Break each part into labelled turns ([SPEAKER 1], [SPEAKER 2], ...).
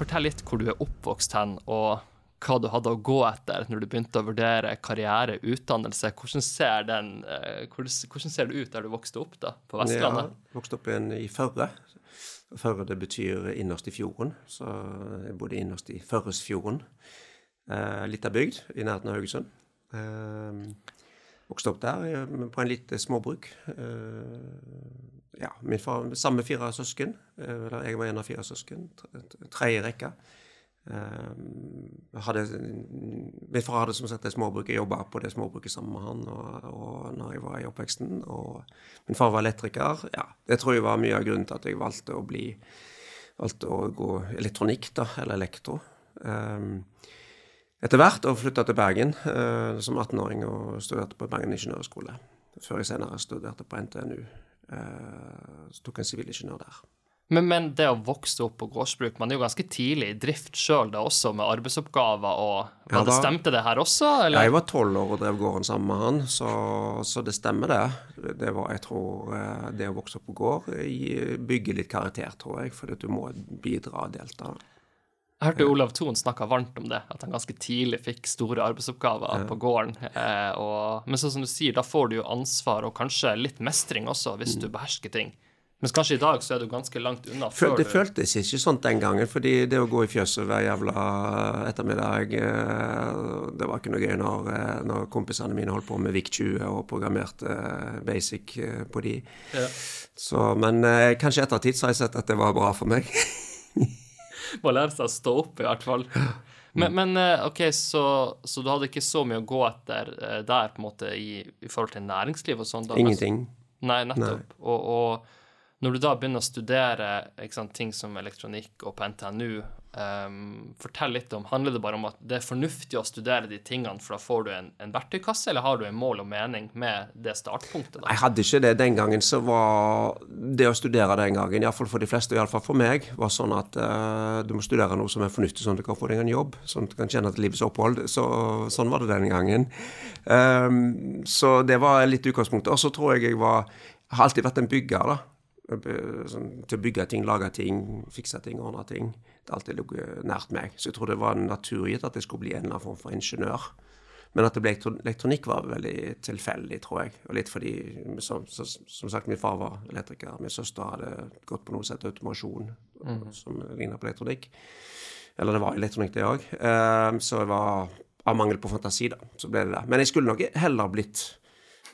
[SPEAKER 1] fortell litt hvor du er oppvokst hen, og hva du hadde å gå etter når du begynte å vurdere karriere, utdannelse. Hvordan ser, den, eh, hvordan ser det ut der du vokste opp da, på Vestlandet?
[SPEAKER 2] Ja, vokste opp igjen i Førre. Førre det betyr innerst i fjorden, så jeg bodde innerst i Førresfjorden. Eh, Lita bygd i nærheten av Haugesund. Eh, vokste opp der eh, på en lite småbruk. Eh, ja, min far, Samme fire søsken. eller jeg var en av fire søsken. Tredje rekke. hadde, min far hadde som sagt et småbruk. Jobba på det småbruket sammen med han og, og når jeg var i oppveksten. Og min far var elektriker. Ja, det tror jeg var mye av grunnen til at jeg valgte å bli valgte å gå elektronikk, da, eller elektro. Um, etter hvert og flytta til Bergen eh, som 18-åring og studerte på Bergen ingeniørskole. Før jeg senere studerte på NTNU. Eh, så tok jeg en sivilingeniør der.
[SPEAKER 1] Men, men, det å vokse opp på gårdsbruk Man er jo ganske tidlig i drift sjøl, da også, med arbeidsoppgaver og ja, da, Stemte det her også,
[SPEAKER 2] eller? Jeg var tolv år og drev gården sammen med han, så, så, det stemmer, det. Det var, jeg tror, eh, det å vokse opp på gård bygger litt karakter, tror jeg, fordi du må bidra og delta.
[SPEAKER 1] Jeg hørte Olav Thon snakka varmt om det, at han ganske tidlig fikk store arbeidsoppgaver ja. på gården. Eh, og, men sånn som du sier, da får du jo ansvar og kanskje litt mestring også, hvis mm. du behersker ting. Mens kanskje i dag så er du ganske langt unna.
[SPEAKER 2] før Det føltes ikke sånn den gangen. fordi det å gå i fjøset hver jævla ettermiddag eh, Det var ikke noe gøy når, eh, når kompisene mine holdt på med VIK20 og programmerte eh, basic på de. Ja. Så, men kanskje etter tid så har jeg sett at det var bra for meg.
[SPEAKER 1] Må lære seg å stå opp, i hvert fall. Men, men OK, så, så, du hadde ikke så mye å gå etter der på en måte i, i forhold til næringsliv og sånn?
[SPEAKER 2] Ingenting.
[SPEAKER 1] Nei, nettopp. Nei. og, og når du da begynner å studere sant, ting som elektronikk og på NTNU, um, fortell litt om Handler det bare om at det er fornuftig å studere de tingene, for da får du en, en verktøykasse, eller har du en mål og mening med det startpunktet?
[SPEAKER 2] Da? Jeg hadde ikke det den gangen. Så var det å studere den gangen, iallfall for de fleste, iallfall for meg, var sånn at uh, du må studere noe som er fornuftig, sånn at du kan få deg en jobb, sånn at du kan tjene til livets opphold. Så, sånn var det den gangen. Um, så det var litt utgangspunktet. Og så tror jeg jeg var har alltid vært en bygger, da. Sånn, til å bygge ting, lage ting, fikse ting, ordne ting. Alltid ligget nært meg. Så jeg tror det var naturgitt at jeg skulle bli en eller annen form for ingeniør. Men at det ble elektronikk, var veldig tilfeldig, tror jeg. Og litt fordi, som, som, sagt, min far var elektriker. Min søster hadde gått på noe sett automasjon, mm. som ligner på elektronikk. Eller det var elektronikk, det òg. Uh, så jeg var av mangel på fantasi, da, så ble det det. Men jeg skulle nok heller blitt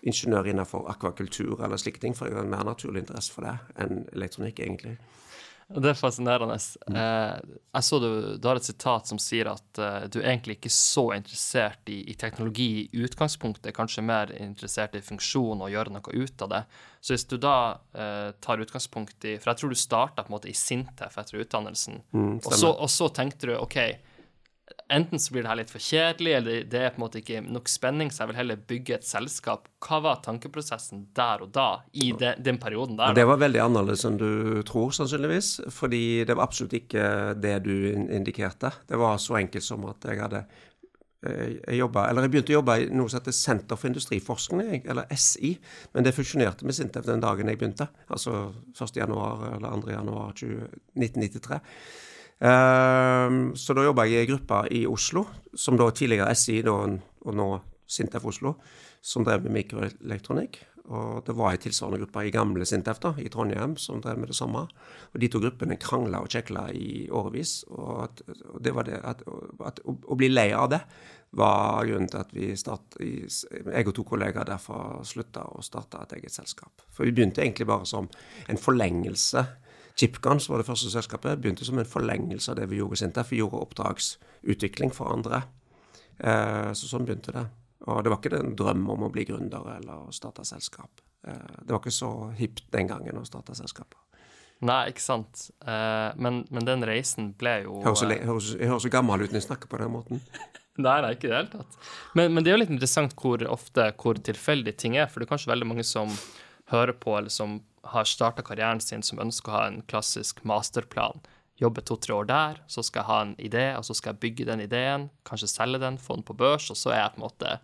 [SPEAKER 2] ingeniør innenfor akvakultur eller slike ting, for jeg har en mer naturlig interesse for det enn elektronikk, egentlig.
[SPEAKER 1] Det er fascinerende. Mm. Eh, jeg så du, du, har et sitat som sier at uh, du er egentlig ikke så interessert i, i, teknologi i utgangspunktet, kanskje mer interessert i funksjon og gjøre noe ut av det. Så hvis du da eh, tar utgangspunkt i For jeg tror du starta i Sintef etter utdannelsen, mm, og, så, og så tenkte du OK, enten så blir det her litt for kjedelig, eller det er på en måte ikke nok spenning, så jeg vil heller bygge et selskap. Hva var tankeprosessen der og da, i de, den perioden der?
[SPEAKER 2] Da? Det var veldig annerledes enn du tror, sannsynligvis. Fordi det var absolutt ikke det du indikerte. Det var så enkelt som at jeg hadde eh, jeg, jobbet, eller jeg begynte å jobbe i noe som heter Senter for industriforskning, eller SI. Men det funksjonerte med Sintef den dagen jeg begynte, altså 1. januar eller 2. januar 1993. Ehm, så da jobba jeg i ei gruppe i Oslo, som da tidligere SI da, og nå Sintef Oslo, som drev med mikroelektronikk. Og det var ei tilsvarende gruppe i gamle Sintef da, i Trondheim som drev med det samme. Og De to gruppene krangla og kjekla i årevis. Og, at, og det var det at, at, å bli lei av det var grunnen til at vi start, jeg og to kollegaer derfor slutta å starte et eget selskap. For vi begynte egentlig bare som en forlengelse Chipgun, som var det første selskapet, begynte som en forlengelse av det vi gjorde i Sintef. Vi gjorde oppdragsutvikling for andre. Eh, så sånn begynte det. Og det var ikke en drøm om å bli gründer eller starte selskap. Eh, det var ikke så hipt den gangen å starte selskap.
[SPEAKER 1] Nei, ikke sant. Eh, men, men, den reisen ble jo
[SPEAKER 2] Jeg høres så gammel ut når jeg snakker på den måten.
[SPEAKER 1] nei, nei, ikke i det hele tatt. Men, men, det er jo litt interessant hvor ofte hvor tilfeldig ting er. For det er kanskje veldig mange som hører på, eller som har starta karrieren sin, som ønsker å ha en klassisk masterplan. Jobbe to-tre år der, så skal jeg ha en idé, og så skal jeg bygge den ideen, kanskje selge den, få den på børs, og så er jeg på en måte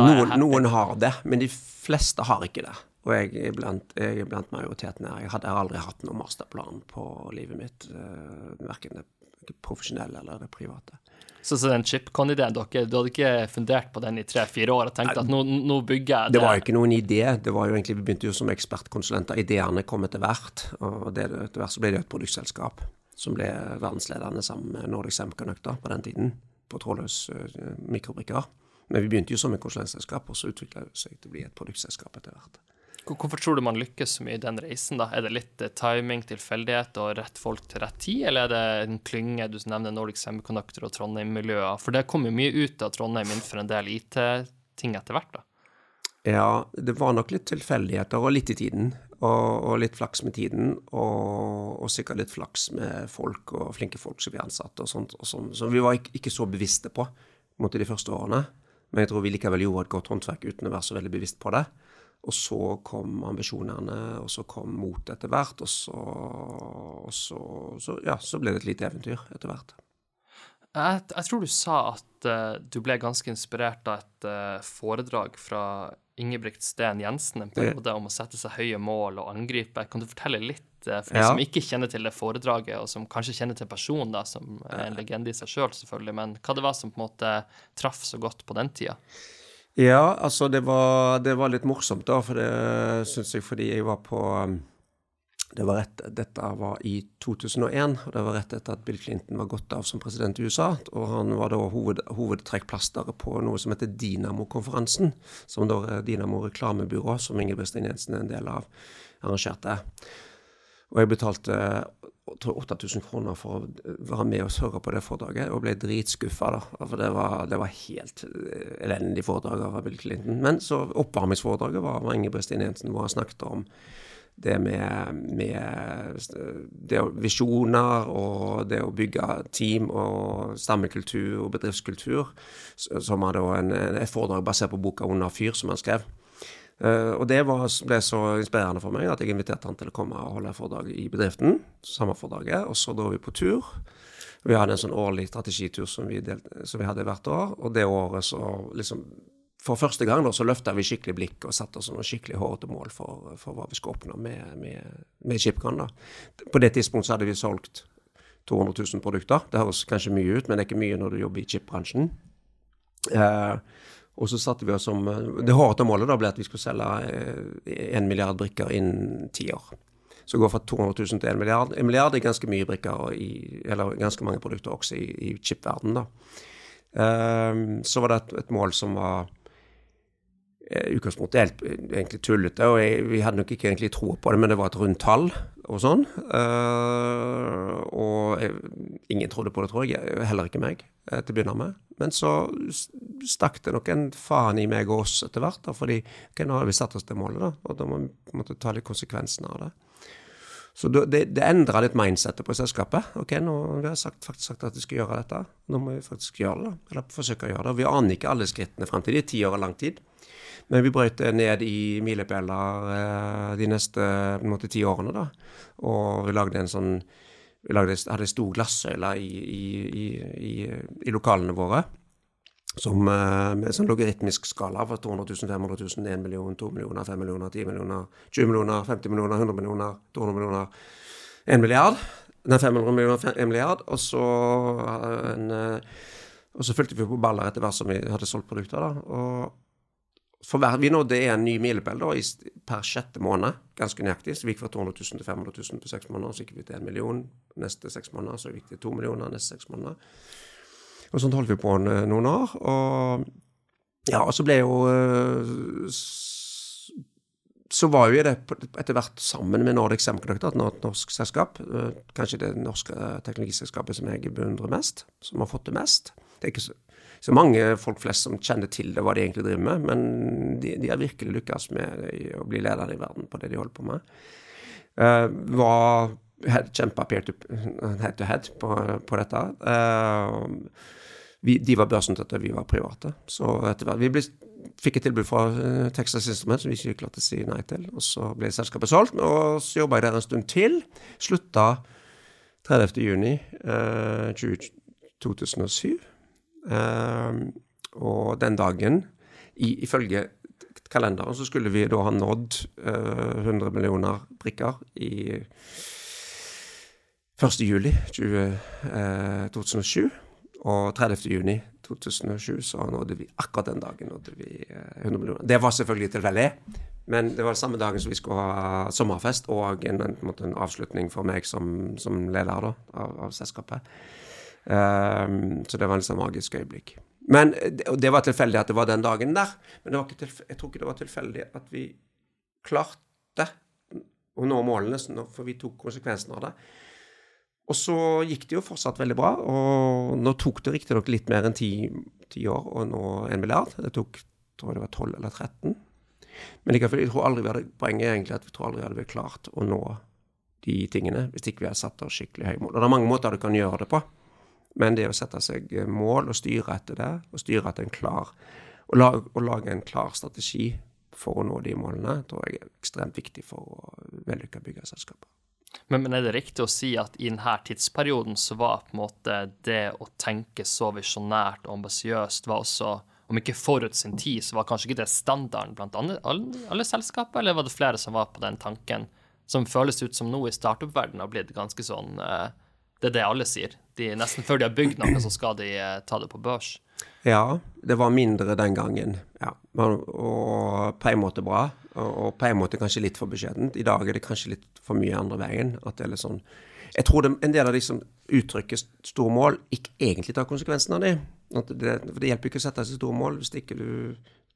[SPEAKER 2] noen, noen, har det, men de fleste har ikke det. Og jeg er blant, jeg er blant majoriteten her. Jeg hadde aldri hatt noen masterplan på livet mitt. Uh, verken profesjonelle eller det private.
[SPEAKER 1] Så, så den chipcon-ideen, dere, du hadde ikke fundert på den i tre-fire år og tenkt at nå, nå bygger jeg
[SPEAKER 2] det? Det var jo ikke noen idé. det var jo egentlig, Vi begynte jo som ekspertkonsulenter. Ideene kom etter hvert. og det, etter hvert så ble det et produktselskap som ble verdensledende sammen med Nordic Semiconductor på den tiden, på trådløs uh, mikrobrikker. Men vi begynte jo som et konsulentselskap, og så utvikla det seg til å bli et produktselskap etter hvert.
[SPEAKER 1] Hvorfor tror du man lykkes så mye i den reisen? da? Er det litt eh, timing, tilfeldighet og rett folk til rett tid, eller er det en klynge du nevner Nordic Semiconductor og Trondheim-miljøer? For det kom jo mye ut av Trondheim innenfor en del IT-ting etter hvert, da.
[SPEAKER 2] Ja, det var nok litt tilfeldigheter og litt i tiden. Og, og litt flaks med tiden, og, og, sikkert litt flaks med folk og flinke folk som vi ansatte og sånt. Og sånt. Så vi var ikke, ikke så bevisste på mot de første årene. Men jeg tror vi likevel gjorde et godt håndverk uten å være så veldig bevisst på det. Og så kom ambisjonene, og så kom motet etter hvert, og så, og så, så, ja, så ble det et lite eventyr etter hvert.
[SPEAKER 1] Jeg, jeg tror du sa at uh, du ble ganske inspirert av et uh, foredrag fra Ingebrigt Sten Jensen en periode om å sette seg høye mål og angripe. Kan du fortelle litt, uh, for de ja. som ikke kjenner til det foredraget, og som kanskje kjenner til personen, da, som er en legende i seg sjøl, selv, selvfølgelig, men hva det var som på en måte traff så godt på den tida?
[SPEAKER 2] Ja, altså det var, det var litt morsomt, da, for det syns jeg fordi jeg var på um, det var rett, Dette var i 2001, og det var rett etter at Bill Clinton var gått av som president i USA. og Han var da hoved, hovedtrekkplasteret på noe som heter Dinamo-konferansen, som da er Dinamo reklamebyrå, som Ingebrigtsen Jensen er en del av, arrangerte. Og jeg betalte 8000 kroner for å være med og høre på det foredraget, og ble dritskuffa. da, For det var, det var helt eh, elendig foredrag av Bill Clinton. Men så oppvarmingsforedraget var av Ingebrigt Jensen, hvor han snakket om det med, med det visjoner og det å bygge team og stammekultur og bedriftskultur, som hadde en, et foredrag basert på boka 'Under fyr', som han skrev. Uh, og det var, ble så inspirerende for meg at jeg inviterte han til å komme og holde foredrag i bedriften. Samme foredraget. Og så dro vi på tur. Vi hadde en sånn årlig strategitur som vi, delte, som vi hadde hvert år. Og det året så liksom For første gang da, så løfta vi skikkelig blikk og satte oss noen skikkelig hårete mål for, for, hva vi skulle oppnå med, med, med Chipcon. da. På det tidspunktet så hadde vi solgt 200 000 produkter. Det høres kanskje mye ut, men det er ikke mye når du jobber i chipbransjen. Uh, og så satte vi oss som Det hårete målet da ble at vi skulle selge én eh, milliard brikker innen ti år. Så går fra 200 000 til 1 milliard. En milliard er ganske mye brikker, i, eller ganske mange produkter også i, i chip-verdenen. Um, så var det et, et mål som var utgangspunktet er egentlig tullete, og jeg, vi hadde nok ikke egentlig tro på det, men det var et rundt tall og sånn. Uh, og jeg, ingen trodde på det, tror jeg. Heller ikke meg, til å begynne med. Men så stakk det nok en faen i meg og oss etter hvert, da, fordi okay, nå har vi satt oss det målet, da, og da må vi måtte ta litt konsekvensene av det. Så det, det endra litt mindsettet på selskapet. Ok, nå har vi sagt, faktisk sagt at vi skal gjøre dette. Nå må vi faktisk gjøre det, eller forsøke å gjøre det. Vi aner ikke alle skrittene frem til de ti år er lang tid. Men vi brøt det ned i milepæler eh, de neste måte, ti årene, da. Og vi lagde en sånn Vi lagde, hadde stor glassøyle i, i, i, i, lokalene våre. Som, eh, med sånn logaritmisk skala fra 200 000, 500 000, 1 million, 2 millioner, 5 millioner, 10 millioner, 20 millioner, 50 millioner, 100 millioner, 200 millioner, 1 milliard. Nei, 500 millioner, 1 milliard. Og så en og så fulgte vi på baller etter hvert som vi hadde solgt produkter. da, og for hver, vi nådde en ny milepæl per sjette måned, ganske nøyaktig. Så vi gikk fra 200 000 til 500 000 på seks måneder. Så gikk vi til en million neste seks måneder. Så gikk vi til to millioner neste seks måneder. Og sånn holdt vi på noen år. Og ja, og så ble jo eh, Så var jo det etter hvert sammen med Nordic Semiconductor, et norsk selskap. Eh, kanskje det norske teknologiselskapet som jeg beundrer mest, som har fått det mest. Det er ikke så så mange folk flest som kjenner til det, hva de egentlig driver med. Men de, de har virkelig lykkes med å bli ledere i verden på det de holder på med. Uh, var kjempa peer to head to head på, på dette. Uh, vi, de var børsnoterte, vi var private. Så etter hvert Vi ble, fikk et tilbud fra uh, Texas Instrument som vi ikke klarte å si nei til. Og så ble selskapet solgt, og så jobba jeg der en stund til. Slutta 30.6.2007. uh, 2007. Ehm, og den dagen, i, ifølge kalenderen, så skulle vi da ha nådd 100 eh, millioner brikker i 1. juli 20, eh, 2007. Og 30. juni 2007 så nådde vi akkurat den dagen nådde vi 100 eh, millioner. Det var selvfølgelig tilfeldig, men det var samme dagen som vi skulle ha sommerfest og en, en, en avslutning for meg som, som leder da, av, av selskapet. Um, så det var en sånn magisk øyeblikk. Men det, var tilfeldig at det var den dagen der. Men jeg tror ikke det var tilfeldig at vi klarte å nå målene, for vi tok konsekvensen av det. Og så gikk det jo fortsatt veldig bra. Og nå tok det riktignok litt mer enn ti, år å nå en milliard. Det tok tror jeg det var 12 eller 13. Men likevel, jeg tror aldri vi hadde, poenget er egentlig at vi tror aldri hadde vi klart å nå de tingene hvis ikke vi hadde satt oss skikkelig høye mål. Og det er mange måter du kan gjøre det på. Men det å sette seg mål og styre etter det, og styre etter en klar og lage, og lage en klar strategi for å nå de målene, tror jeg er ekstremt viktig for å vellykka bygge selskaper.
[SPEAKER 1] Men, men, er det riktig å si at i denne tidsperioden så var på en måte det å tenke så visjonært og ambisiøst var også, om ikke forut sin tid, så var kanskje ikke det standarden blant alle, alle, selskaper, eller var det flere som var på den tanken, som føles ut som nå i startup-verdenen har blitt ganske sånn uh, Det er det alle sier. De, nesten før de har bygd noe, så skal de uh, ta det på børs.
[SPEAKER 2] Ja, det var mindre den gangen. Ja. Og på en måte bra, og på en måte kanskje litt for beskjedent. I dag er det kanskje litt for mye andre veien. At det er litt sånn Jeg tror det, en del av de som uttrykker store mål, ikke egentlig tar konsekvensen av de. Det, for det hjelper ikke å sette seg store mål hvis ikke du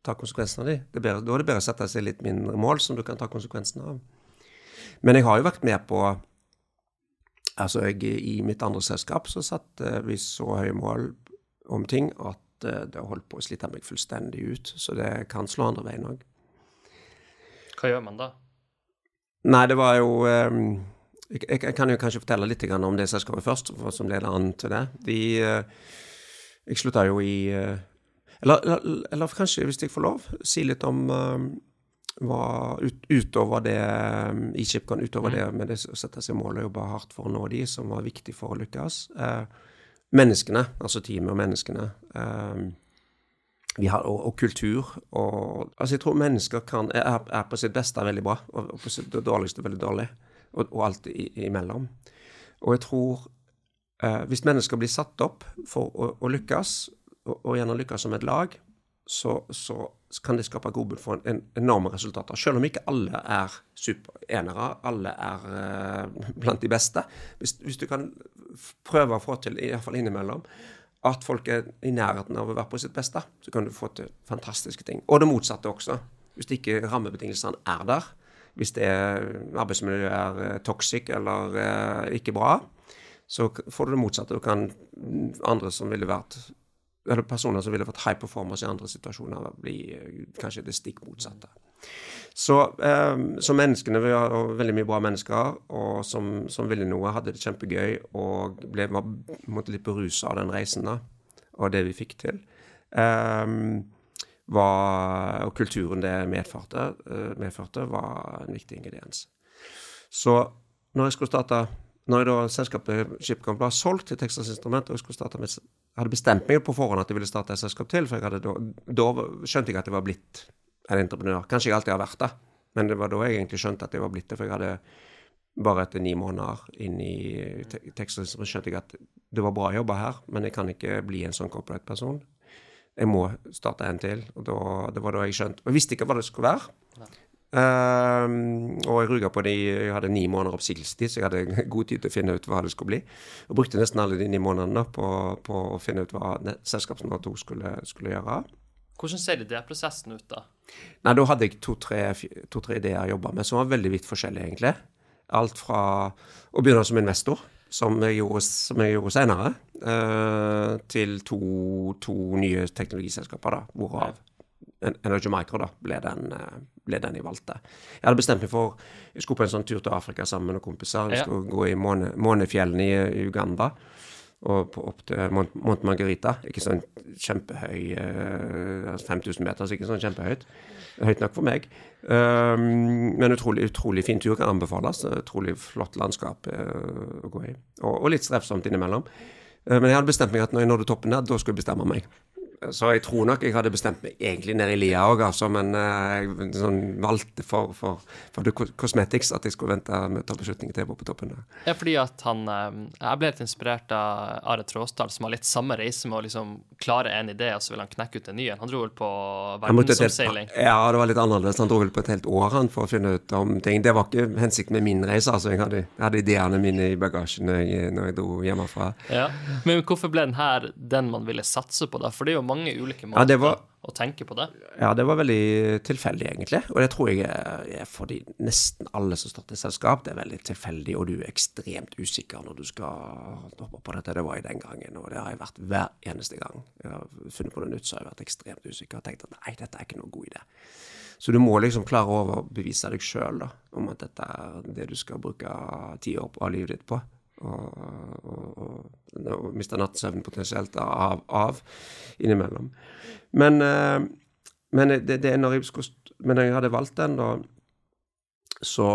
[SPEAKER 2] tar konsekvensen av de. da er det bedre å sette seg litt mindre mål som du kan ta konsekvensen av. Men jeg har jo vært med på Altså, jeg, i mitt andre selskap så satte vi så høye mål om ting at uh, det holdt på å slite meg fullstendig ut. Så det kan slå andre veien òg.
[SPEAKER 1] Hva gjør man da?
[SPEAKER 2] Nei, det var jo um, jeg, jeg, kan jo kanskje fortelle litt om det selskapet først, som leder an til det. De uh, Jeg slutta jo i eller, eller, eller, kanskje, hvis jeg får lov, si litt om hva ut, utover det i kan utover mm. det med det å sette seg mål og jobbe hardt for å nå de, som var viktig for å lykkes. menneskene, altså teamet og menneskene. Har, og, og, kultur. Og, altså jeg tror mennesker kan, er, er, på sitt beste veldig bra, og, og på sitt dårligste veldig dårlig. Og, og alt i, imellom. Og jeg tror eh, Hvis mennesker blir satt opp for å, å lykkes, og, og, gjerne lykkes som et lag, så, så kan det skape grobunn for en, en, enorme resultater. Selv om ikke alle er superenere, alle er eh, blant de beste. Hvis, hvis, du kan prøve å få til, iallfall innimellom, at folk er i nærheten av å være på sitt beste, så kan du få til fantastiske ting. Og det motsatte også. Hvis ikke rammebetingelsene er der, hvis det arbeidsmiljøet er uh, toxic eller uh, ikke bra, så får du det motsatte. Du kan andre som ville vært eller personer som ville fått high performance i andre situasjoner, bli uh, kanskje det stikk motsatte. Så, um, så, menneskene, vi har veldig mye bra mennesker, og som, som ville noe, hadde det kjempegøy og ble måtte litt berusa av den reisen da, og det vi fikk til. Um, var, og kulturen det medførte, uh, medførte, var en viktig ingrediens. Så når jeg skulle starte når jeg da selskapet Shipcom var solgt til Texas Instrument, og jeg skulle starte med, hadde bestemt meg på forhånd at jeg ville starte et selskap til, for jeg da, da skjønte jeg at jeg var blitt en entreprenør. Kanskje jeg alltid har vært det, men det var da jeg egentlig skjønte at jeg var blitt det. For jeg hadde bare etter ni måneder inn i Texas, så skjønte jeg at det var bra jobba her, men jeg kan ikke bli en sånn corporate-person. Jeg må starte en til. og da, Det var da jeg skjønte Jeg visste ikke hva det skulle være. Um, og jeg ruga på det Jeg hadde ni måneder oppsigelsestid, så jeg hadde god tid til å finne ut hva det skulle bli. Og brukte nesten alle de ni månedene på, på å finne ut hva selskapet som skulle, skulle gjøre.
[SPEAKER 1] Hvordan ser det prosessen ut, da?
[SPEAKER 2] Nei, Da hadde jeg to-tre to, ideer jeg jobba med, som var veldig vidt forskjellige, egentlig. Alt fra å begynne som investor, som jeg gjorde, som jeg gjorde senere, uh, til to, to, nye teknologiselskaper, da, hvorav Energy Micro da, ble den, uh, ble den, jeg valgte. Jeg hadde bestemt meg for Jeg skulle på en sånn tur til Afrika sammen med noen kompiser. Vi skulle gå i månefjellene i, i Uganda og på, opp til Mont, Mont Margarita. Ikke sånn kjempehøy uh, 5000 meter, så ikke sånn kjempehøyt. Høyt nok for meg. Um, men utrolig, utrolig fin tur kan anbefales. Utrolig flott landskap uh, å gå i. Og, og litt strevsomt innimellom. Men jeg hadde bestemt meg at når jeg nådde toppen der, da skulle jeg bestemme meg. Så jeg tror nok jeg hadde bestemt meg egentlig nede i lia òg, altså, men uh, jeg sånn, valgte for, for, for The Cosmetics at jeg skulle vente med å ta beslutningen til jeg var på toppen.
[SPEAKER 1] Ja, fordi at han uh, Jeg ble litt inspirert av Are Tråsdal, som har litt samme reise med å liksom klare en idé, og så vil han knekke ut en ny en. Han dro vel på verdensomseiling?
[SPEAKER 2] Ja, det var litt annerledes. Han dro vel på et helt år han for å finne ut om ting. Det var ikke hensikten med min reise, altså. Jeg hadde, jeg hadde ideene mine i bagasjen når jeg, når jeg dro hjemmefra.
[SPEAKER 1] Ja. Men hvorfor ble den her den man ville satse på, da? For det er jo mange ulike måter ja, var, å tenke på det.
[SPEAKER 2] Ja, det var veldig tilfeldig, egentlig. Og det tror jeg er fordi nesten alle som starter selskap, det er veldig tilfeldig, og du er ekstremt usikker når du skal hoppe på dette. Det var jeg den gangen, og det har jeg vært hver eneste gang. Jeg har funnet på noe nytt, så har jeg vært ekstremt usikker og tenkt at nei, dette er ikke noen god idé. Så du må liksom klare å overbevise deg sjøl om at dette er det du skal bruke ti år av livet ditt på og, og, og, mista nattesøvn potensielt av, av innimellom. Men, eh, men, det, det når, jeg men når jeg hadde valgt den, da, så,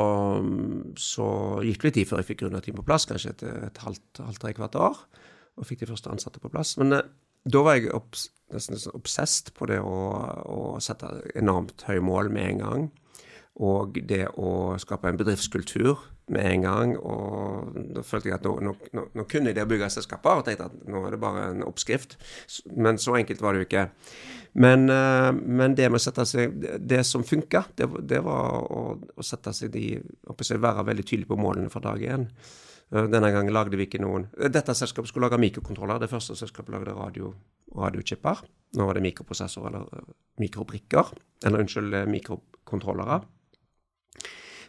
[SPEAKER 2] så gikk det litt tid før jeg fikk rundeteam på plass, kanskje et, et halvt, halvt trekvart år, og fikk de første ansatte på plass. Men eh, da var jeg obs, nesten obsesst på det å, å sette enormt høye mål med en gang. Og det å skape en bedriftskultur med en gang. Og da følte jeg at nå, nå, nå, kunne jeg det å bygge selskaper, og tenkte at nå er det bare en oppskrift. Men så enkelt var det jo ikke. Men, eh, men det med å sette seg Det som funka, det, det, var å, å, sette seg de seg, Være veldig tydelig på målene fra dag én. Eh, denne gangen lagde vi ikke noen Dette selskapet skulle lage mikrokontroller. Det første selskapet lagde radio, radiochipper. Nå var det mikroprosessorer eller eh, mikrobrikker. Eller unnskyld, mikrokontrollere.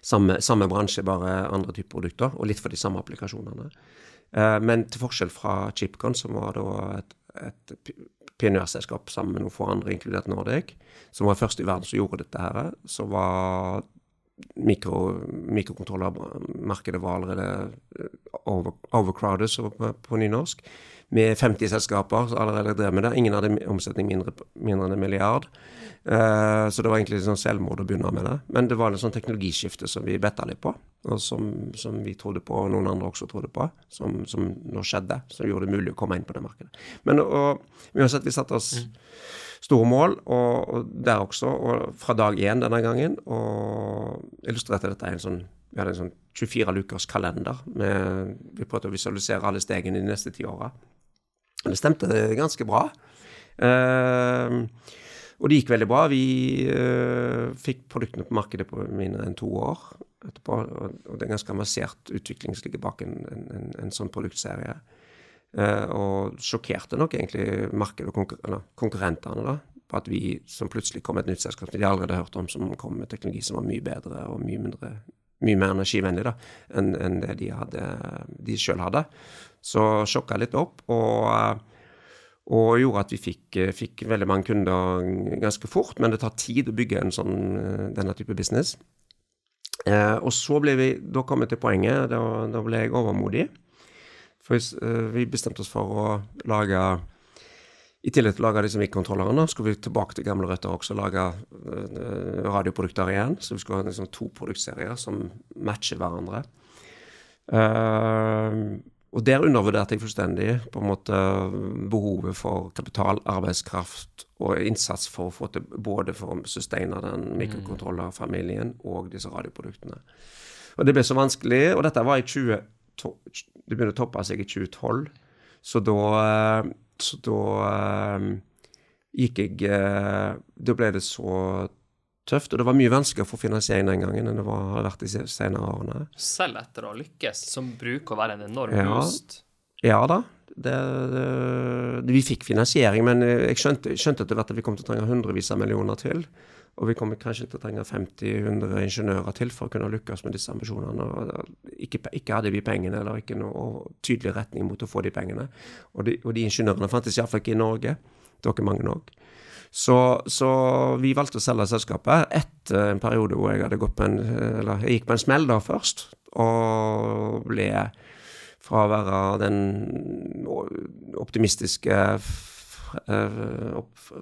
[SPEAKER 2] Samme, samme, bransje, bare andre typer produkter, og litt for de samme applikasjonene. Eh, men til forskjell fra Chipcon, som var et, et pionerselskap sammen med noen få andre, inkludert Nordic, som var først i verden som gjorde dette her, så var mikro, mikrokontrollermarkedet allerede eh, over, overcrowded, på, på nynorsk, med 50 selskaper som allerede drev med det. Ingen hadde omsetning mindre, mindre enn en milliard. Uh, så det var egentlig sånn selvmord å begynne med det. Men det var en sånn teknologiskifte som vi betta litt på, og som, som, vi trodde på, og noen andre også trodde på, som, som nå skjedde. Som gjorde det mulig å komme inn på det markedet. Men og, uansett, vi satte oss store mål, og, og, der også, og fra dag én denne gangen, og illustrerte dette en sånn vi hadde en sånn 24 lukers kalender. Med, vi prøvde å visualisere alle stegene de neste ti åra. Det stemte ganske bra. Uh, og det gikk veldig bra. Vi uh, fikk produktene på markedet på mindre enn to år etterpå. Og, det er ganske avansert utvikling som ligger bak en, en, en, en sånn produktserie. Uh, og sjokkerte nok egentlig markedet og konkur konkurrentene da, på at vi som plutselig kom med et nytt selskap de allerede hørt om, som kom med teknologi som var mye bedre og mye, mindre, mye mer energivennlig da, enn enn det de, hadde, de sjøl hadde. Så sjokka litt opp. og uh, og gjorde at vi fikk, eh, fikk, veldig mange kunder ganske fort. Men det tar tid å bygge en sånn, eh, denne type business. Eh, og så ble vi, da kom vi til poenget, da, da ble jeg overmodig. For eh, vi bestemte oss for å lage I tillegg til å lage disse mikrokontrollerne, skulle vi tilbake til gamle røtter også lage eh, radioprodukter igjen. Så vi skulle ha liksom, to produktserier som matcher hverandre. Uh, og der undervurderte jeg fullstendig på en måte behovet for kapital, arbeidskraft og innsats for å få til både for å sustaine den mikrokontrollerfamilien og disse radioproduktene. Og det ble så vanskelig, og dette var i 20, Det begynte å toppe seg i 2012, så da, så da eh, gikk jeg eh, Da ble det så tøft. Og det var mye vanskeligere å få finansiering den gangen enn det var, har vært de senere årene.
[SPEAKER 1] Selv etter å ha lykkes, som bruker å være en enorm
[SPEAKER 2] ja.
[SPEAKER 1] boost?
[SPEAKER 2] Ja da. Det, det, vi fikk finansiering, men jeg skjønte, skjønte etter hvert at vi kom til å trenge hundrevis av millioner til. Og vi kommer kanskje til å trenge 50-100 ingeniører til for å kunne lykkes med disse ambisjonene. Ikke, ikke hadde vi pengene, eller ikke noe tydelig retning mot å få de pengene. Og de, og de ingeniørene fantes iallfall ikke i Norge. Det var ikke mange nok. Så, så, vi valgte å selge selskapet etter en periode hvor jeg en jeg gikk på en smell da først, og ble fra å være den optimistiske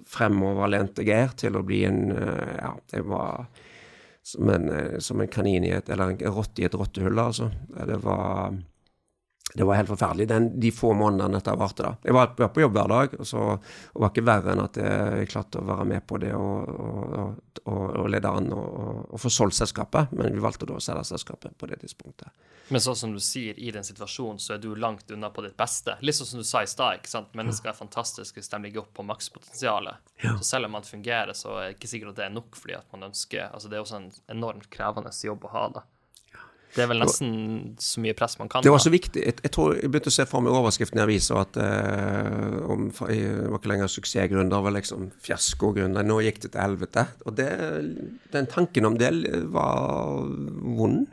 [SPEAKER 2] fremoverlente Geir til å bli en Ja, det var som en, som en kanin i et Eller en rotte i et rottehull, altså. Det var det var helt forferdelig, den, de få månedene dette varte. da. Jeg var, på jobb hver dag, og, så, og var ikke verre enn at jeg klarte å være med på det og, og, og lede an og, få solgt selskapet. Men vi valgte da å selge selskapet på det tidspunktet.
[SPEAKER 1] Men sånn som du sier, i den situasjonen så er du langt unna på ditt beste. Litt sånn som du sa i stad, ikke sant. Mennesker er fantastiske hvis de ligger opp på makspotensialet. Ja. Så selv om man fungerer, så er det ikke sikkert at det er nok fordi at man ønsker Altså det er også en enormt krevende jobb å ha, da. Det er vel nesten så mye press man kan.
[SPEAKER 2] Det var så viktig. Jeg, jeg tror jeg begynte å se for meg overskriften i avisa at eh, om, jeg var ikke lenger suksessgründer, var liksom fiaskogründer. Nå gikk det til helvete. Og det, den tanken om det var vond.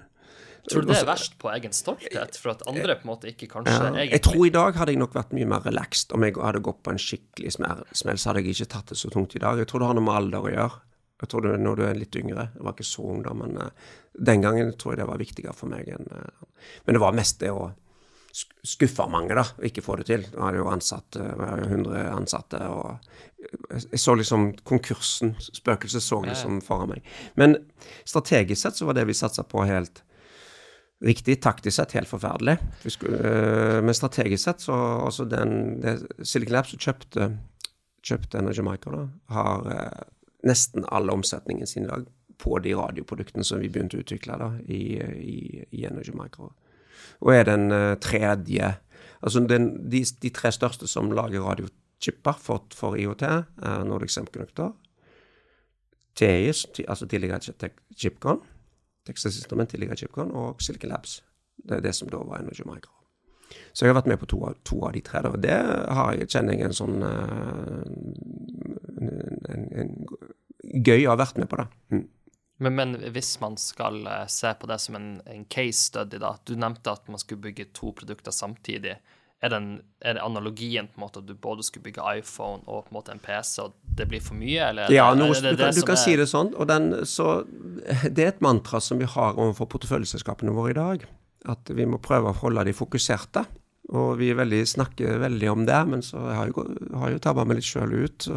[SPEAKER 1] Tror du det er verst på egen stolthet, for at andre på en måte ikke kanskje ja,
[SPEAKER 2] egentlig Jeg tror i dag hadde jeg nok vært mye mer relaxed. Om jeg hadde gått på en skikkelig smell, så hadde jeg ikke tatt det så tungt i dag. Jeg tror det har noe med alder å gjøre. Jeg tror det når du er litt yngre. Jeg var ikke så ung da, men uh, den gangen tror jeg det var viktigere for meg enn uh, Men det var mest det å skuffe mange, da, og ikke få det til. Nå hadde jo ansatt uh, 100 ansatte, og jeg så liksom konkursen, spøkelset så liksom foran meg. Men strategisk sett så var det vi satsa på, helt riktig. Taktisk sett helt forferdelig. Skulle, men strategisk sett så altså den det, Silicon Labs kjøpte, kjøpte Energy Micro, da, har nesten all omsetningen sin i dag på de radioproduktene som vi begynte å utvikle da, i, i, i Energy Micro. Og er den uh, tredje Altså den, de, de, tre største som lager radiochipper for, for IOT, er Nordic Semiconductor, TI, altså tidligere Chipcon, Texas Instrument, tidligere Chipcon, og Silicon Labs. Det er det som da var Energy Micro. Så jeg har vært med på to, to av de tre. Da. Det har jeg, kjenner jeg en sånn uh, en, en, gøy å ha vært med på det. Mm.
[SPEAKER 1] Men, men, hvis man skal uh, se på det som en, en, case study, da. Du nevnte at man skulle bygge to produkter samtidig. Er, den, er, det analogien på en måte at du både skulle bygge iPhone og på en måte en PC, og det blir for mye? Eller
[SPEAKER 2] ja, det, det, du kan, du kan er... si det sånn. Og den, så, det er et mantra som vi har overfor porteføljeselskapene våre i dag. At vi må prøve å holde de fokuserte. Og vi veldig, snakker veldig om det, men så har jeg jo, har jo tabba meg litt sjøl ut.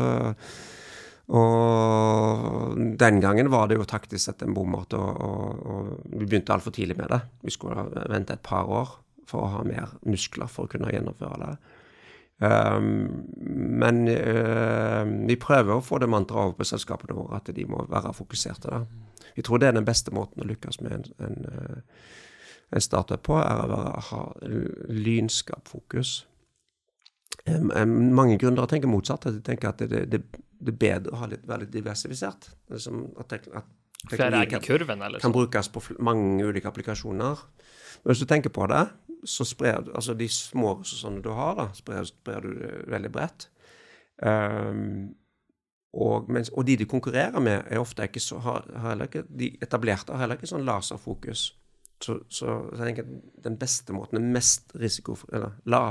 [SPEAKER 2] Og, den gangen var det jo taktisk sett en bommert, og, og, og, vi begynte altfor tidlig med det. Vi skulle vente et par år for å ha mer muskler for å kunne gjennomføre det. Um, men uh, vi prøver å få det mantraet over på selskapene våre at de må være fokuserte. Da. Vi tror det er den beste måten å lykkes med en, en uh, en startup på, er å være, ha lynskap fokus. Mange gründere tenker motsatt. at De tenker at det, det, det er bedre å ha litt, være litt diversifisert. Liksom at, at
[SPEAKER 1] teknologi kan, kurven,
[SPEAKER 2] kan sånn. brukes på mange ulike applikasjoner. Men hvis du tenker på det, så sprer du altså de små ressursene du har, da, sprer, sprer du det veldig bredt. Um, og, mens, og, de de konkurrerer med, er ofte ikke så, har, har ikke, de etablerte har heller ikke sånn laserfokus. Så, så, så, jeg tenker at den beste måten, den mest risiko, eller la,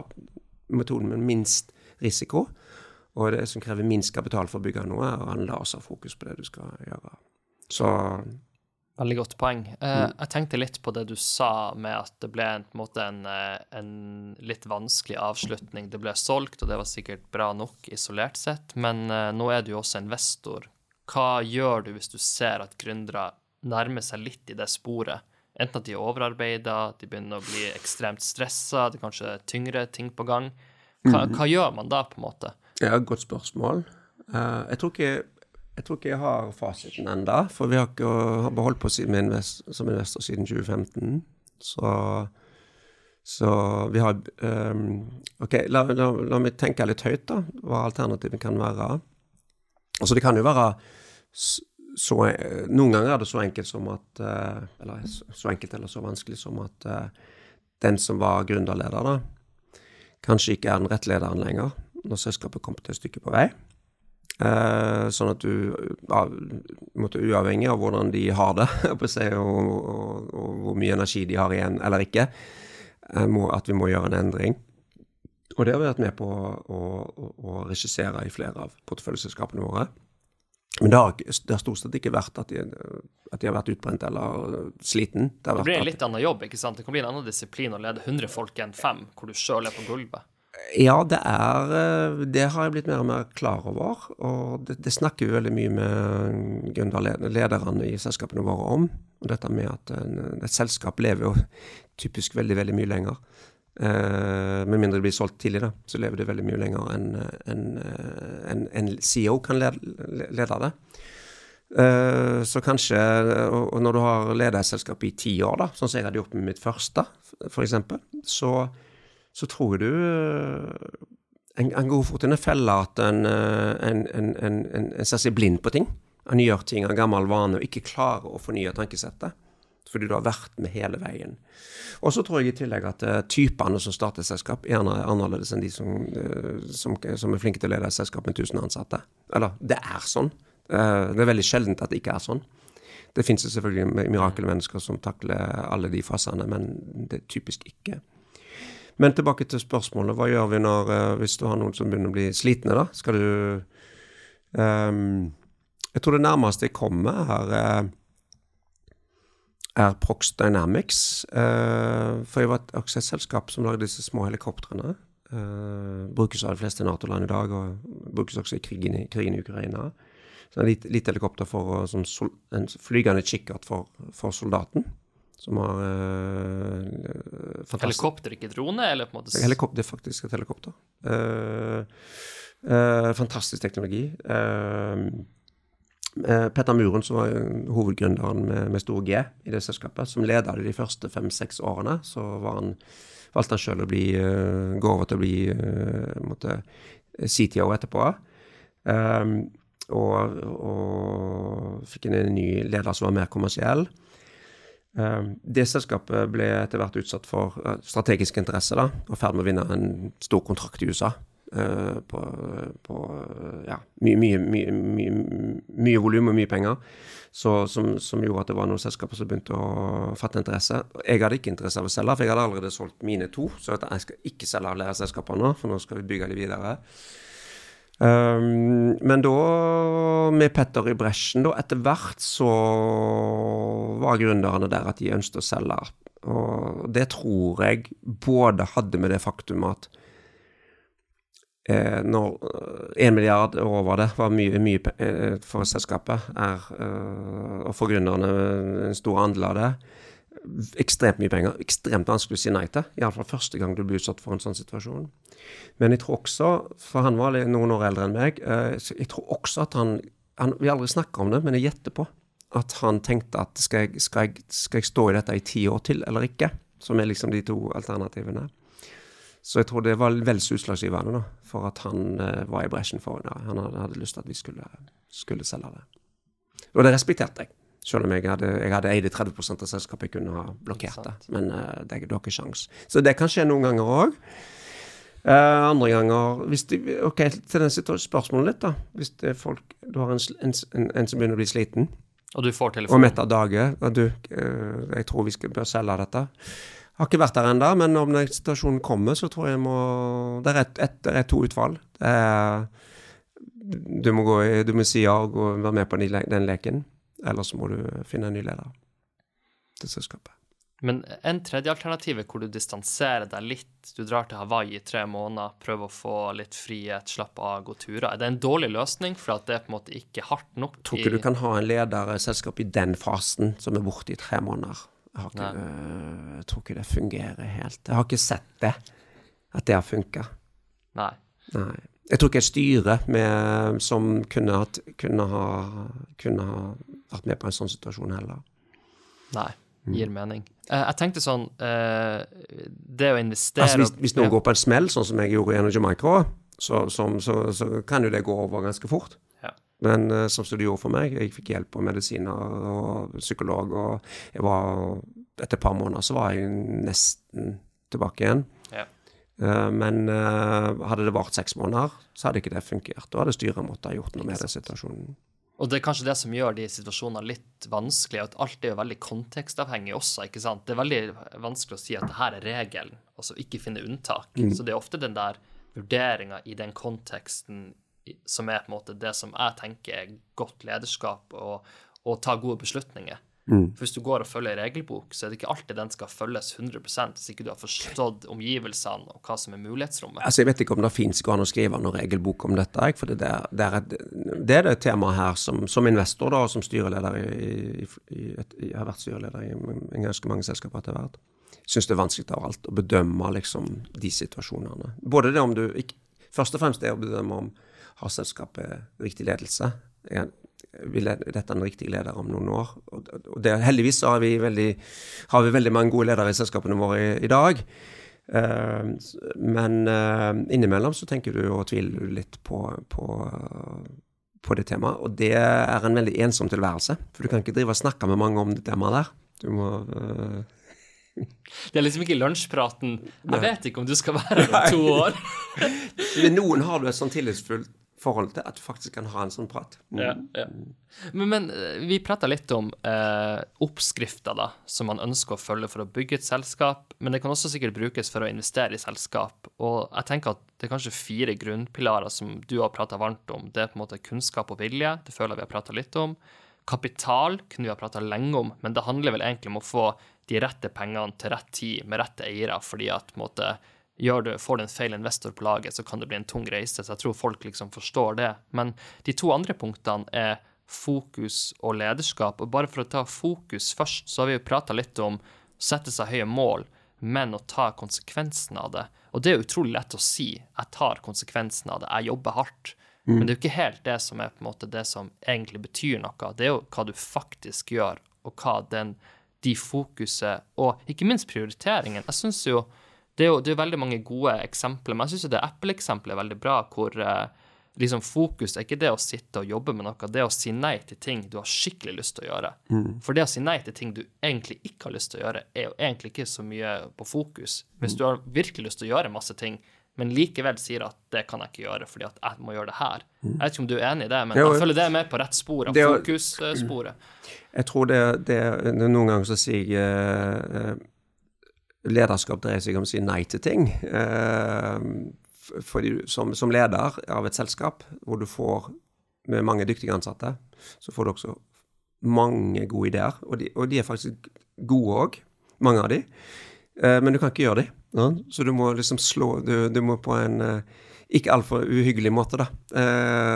[SPEAKER 2] metoden med minst risiko, og det som krever minst kapital for å bygge noe, er å ha en laserfokus på det du skal gjøre. Så
[SPEAKER 1] Veldig godt poeng. Eh, mm. Jeg tenkte litt på det du sa med at det ble en, en, en, eh, en, litt vanskelig avslutning. Det ble solgt, og det var sikkert bra nok isolert sett, men eh, nå er du jo også investor. Hva gjør du hvis du ser at gründere nærmer seg litt i det sporet? Enten at de er overarbeida, de begynner å bli ekstremt stressa, det er kanskje tyngre ting på gang. Hva, mm. hva gjør man da, på en måte?
[SPEAKER 2] Ja, Godt spørsmål. Uh, jeg, tror ikke, jeg, tror ikke, jeg har fasiten enda, for vi har, ikke, har beholdt på invest, som investor siden 2015. Så, så vi har um, OK, la, la, la, meg tenke litt høyt, da, hva alternativet kan være. Altså, det kan jo være så, noen ganger er det så enkelt som at eh, Eller så enkelt eller så vanskelig som at eh, den som var gründerleder, da, kanskje ikke er den rette lederen lenger når selskapet kommer til et stykke på vei. Eh, sånn at du, ja, måtte uavhengig av hvordan de har det, og, og, og, hvor mye energi de har igjen eller ikke, må, at vi må gjøre en endring. Og det har vi vært med på å, å, å regissere i flere av porteføljeselskapene våre. Men det har, det har, stort sett ikke vært at de, at de har vært utbrent eller sliten.
[SPEAKER 1] Det, det blir en litt annen jobb, ikke sant? Det kan bli en annen disiplin å lede 100 folk enn 5, hvor du sjøl er på gulvet.
[SPEAKER 2] Ja, det er Det har jeg blitt mer og mer klar over. Og det, det snakker vi veldig mye med gründerlederne i selskapene våre om. Og dette med at en, et selskap lever jo typisk veldig, veldig mye lenger. Eh, med mindre det blir solgt tidlig, så lever det veldig mye lenger enn en, en, en CEO kan lede, det. Eh, så kanskje, og når du har ledet et selskap i ti år, da, sånn som jeg hadde gjort med mitt første, f.eks., så, så tror jeg du en, en god fort i felle at en, en, en, en, ser seg blind på ting. En gjør ting av gammel vane og ikke klarer å fornye tankesettet. Fordi du har vært med hele veien. Og så tror jeg i tillegg at uh, typene som starter selskap, gjerne er annerledes enn de som, uh, som, som, er flinke til å lede et selskap med 1000 ansatte. Eller det er sånn. Uh, det er veldig sjeldent at det ikke er sånn. Det fins selvfølgelig mirakelmennesker som takler alle de fasene, men det er typisk ikke. Men tilbake til spørsmålet. Hva gjør vi når, hvis du har noen som begynner å bli slitne? da? Skal du um, Jeg tror det nærmeste jeg kommer, er er Prox Dynamics. Uh, for jeg var også et selskap som lagde disse små helikoptrene. Uh, brukes av de fleste Nato-land i dag, og brukes også i krigen i, krigen i Ukraina. Så et lite helikopter for, som sol, en flygende kikkert for, for soldaten. Som har uh,
[SPEAKER 1] fantastisk Helikopter, ikke drone? eller på en måte?
[SPEAKER 2] Helikopter, faktisk et helikopter. fantastisk teknologi. Uh, Eh, Petter Muren, som var hovedgründeren med, med stor G i det selskapet, som leda det de første fem-seks årene, så han, valgte han sjøl å bli, uh, gå over til å bli uh, måtte, CTO etterpå. Um, og, og, fikk en ny leder som var mer kommersiell. Um, det selskapet ble etter hvert utsatt for strategisk interesse, da, og i ferd med å vinne en stor kontrakt i USA. Eh, på, på ja, mye, mye, mye, mye, mye volum og mye penger. Så, som, som, gjorde at det var noen selskaper som begynte å fatte interesse. Jeg hadde ikke interesse av å selge, for jeg hadde allerede solgt mine to. Så jeg skal ikke selge flere selskaper nå, for nå skal vi bygge de videre. Um, men da, med Petter i bresjen, da, etter hvert så var gründerne der at de ønsket å selge. Og det tror jeg både hadde med det faktum at eh, når én milliard milliard over det var mye, mye eh, for selskapet, er, eh, og for gründerne en stor andel av det, ekstremt mye penger. Ekstremt vanskelig å si nei til. Iallfall første gang du blir utsatt for en sånn situasjon. Men jeg tror også, for han var noen år eldre enn meg, eh, jeg tror også at han, han Vi aldri snakka om det, men jeg gjetter på at han tenkte at skal jeg, skal, jeg, skal jeg stå i dette i ti år til eller ikke? Som er liksom de to alternativene. Så jeg tror det var vel så utslagsgivende for at han uh, var i bresjen for det. Han hadde, hadde, lyst til at vi skulle, skulle, selge det. Og det respekterte jeg. Selv om jeg hadde, jeg hadde eid 30% av selskapet, jeg kunne ha blokkert det. Men uh, det, det har ikke sjans. Så det kan skje noen ganger òg. Uh, eh, andre ganger hvis de, Ok, til den spørsmålet litt, da. Hvis det er folk Du har en, en, en, som begynner å bli sliten,
[SPEAKER 1] og du får telefonen
[SPEAKER 2] Og mett av dage. Du, uh, jeg tror vi skal, bør selge dette. Har ikke vært der ennå, men om den situasjonen kommer, så tror jeg må Det er, et, et, det er to utfall. Er, du må, gå i, du må si ja og gå, være med på den leken. Eller så må du finne en ny leder til selskapet.
[SPEAKER 1] Men en tredje alternativ er hvor du distanserer deg litt. Du drar til Hawaii i tre måneder, prøver å få litt frihet, slappe av, gå turer. Er det en dårlig løsning, for at det er på en måte ikke hardt nok?
[SPEAKER 2] Jeg tror ikke du kan ha en leder i selskapet i den fasen som er borte i tre måneder. Jeg, ikke, øh, jeg, tror ikke det fungerer helt. Jeg har ikke sett det, at det har funka.
[SPEAKER 1] Nei.
[SPEAKER 2] Nei. Jeg tror ikke et styre med, som kunne, hatt, kunne, ha, kunne, ha, vært med på en sånn situasjon heller.
[SPEAKER 1] Nei, mm. gir mening. Uh, jeg tenkte sånn uh, Det å investere
[SPEAKER 2] altså Hvis, hvis noen ja. går på en smell, sånn som jeg gjorde i Energy Micro, så, så, så, så kan jo det gå over ganske fort. Men uh, som det gjorde for meg, jeg fikk hjelp av medisiner og psykolog, og jeg var Etter et par måneder så var jeg nesten tilbake igjen. Ja. Uh, men uh, hadde det vart seks måneder, så hadde ikke det fungert. Da hadde styret måttet ha gjort noe med den situasjonen.
[SPEAKER 1] Og det er kanskje det som gjør de situasjonene litt vanskelige, at alt er jo veldig kontekstavhengig også. ikke sant? Det er veldig vanskelig å si at det her er regelen, altså ikke finne unntak. Mm. Så det er ofte den der vurderinga i den konteksten som er på en måte det som jeg tenker er godt lederskap, og, og ta gode beslutninger. Mm. For Hvis du går og følger en regelbok, så er det ikke alltid den skal følges 100 hvis ikke du har forstått omgivelsene og hva som er mulighetsrommet.
[SPEAKER 2] Altså, Jeg vet ikke om det fins an å skrive noen regelbok om dette. For det, der, det, er, det er det temaet her som, som investor da, og som styreleder i, i, i, et, Jeg har vært styreleder i en ganske mange selskaper etter hvert. syns det er vanskelig av alt å bedømme liksom de situasjonene. Både det om du ikke, Først og fremst det å bedømme om har selskapet riktig ledelse. Er, vil dette en riktig leder om noen år? Og, det, heldigvis har vi, veldig, har vi veldig mange gode ledere i selskapene våre i, i dag. Uh, men uh, innimellom så tenker du og tviler du litt på, på, på, det temaet. Og det er en veldig ensom tilværelse. For du kan ikke drive og snakke med mange om det temaet der. Du må uh,
[SPEAKER 1] det er liksom ikke lunsjpraten 'Jeg vet ikke om du skal være her om to år'.
[SPEAKER 2] Men noen har du et sånn tillitsfullt forhold til at du faktisk kan ha en sånn prat.
[SPEAKER 1] Mm. Ja, ja. Men, men, eh, vi prata litt om eh, oppskrifter da, som man ønsker å følge for å bygge et selskap, men det kan også sikkert brukes for å investere i selskap. Og jeg tenker at det er kanskje fire grunnpilarer som du har prata varmt om. Det er på en måte kunnskap og vilje, det føler jeg vi har prata litt om. Kapital kunne vi ha prata lenge om, men det handler vel egentlig om å få de rette pengene til rett tid med rette eiere, fordi at på en måte, du, får du en feil investor på laget, så kan det bli en tung reise. Så jeg tror folk liksom forstår det. Men de to andre punktene er fokus og lederskap. Og bare for å ta fokus først, så har vi jo prata litt om å sette seg høye mål, men å ta konsekvensen av det. Og det er utrolig lett å si. Jeg tar konsekvensen av det. Jeg jobber hardt. Mm. Men det er jo ikke helt det som er på en måte det som egentlig betyr noe. Det er jo hva du faktisk gjør, og hva den de fokuset, og ikke minst prioriteringen. Jeg synes jo det er jo det er veldig mange gode eksempler, men jeg syns det Apple-eksempelet er veldig bra, hvor eh, liksom fokus er ikke det å sitte og jobbe med noe, det er å si nei til ting du har skikkelig lyst til å gjøre. Mm. For det å si nei til ting du egentlig ikke har lyst til å gjøre, er jo egentlig ikke så mye på fokus. Hvis du har virkelig lyst til å gjøre masse ting, men likevel sier at det kan jeg ikke gjøre fordi at jeg må gjøre det her. Mm. Jeg vet ikke om du er enig i det, men jo, jeg føler det er med på rett spor, av fokussporet.
[SPEAKER 2] Jeg tror det, det, Noen ganger så sier jeg uh, lederskap dreier seg om å si nei til ting. For, som, som, leder av et selskap hvor du får med mange dyktige ansatte, så får du også mange gode ideer. Og de, og de er faktisk gode òg, mange av de. Uh, men du kan ikke gjøre de. Så du må liksom slå Du, du må på en uh, ikke altfor uhyggelig måte, da.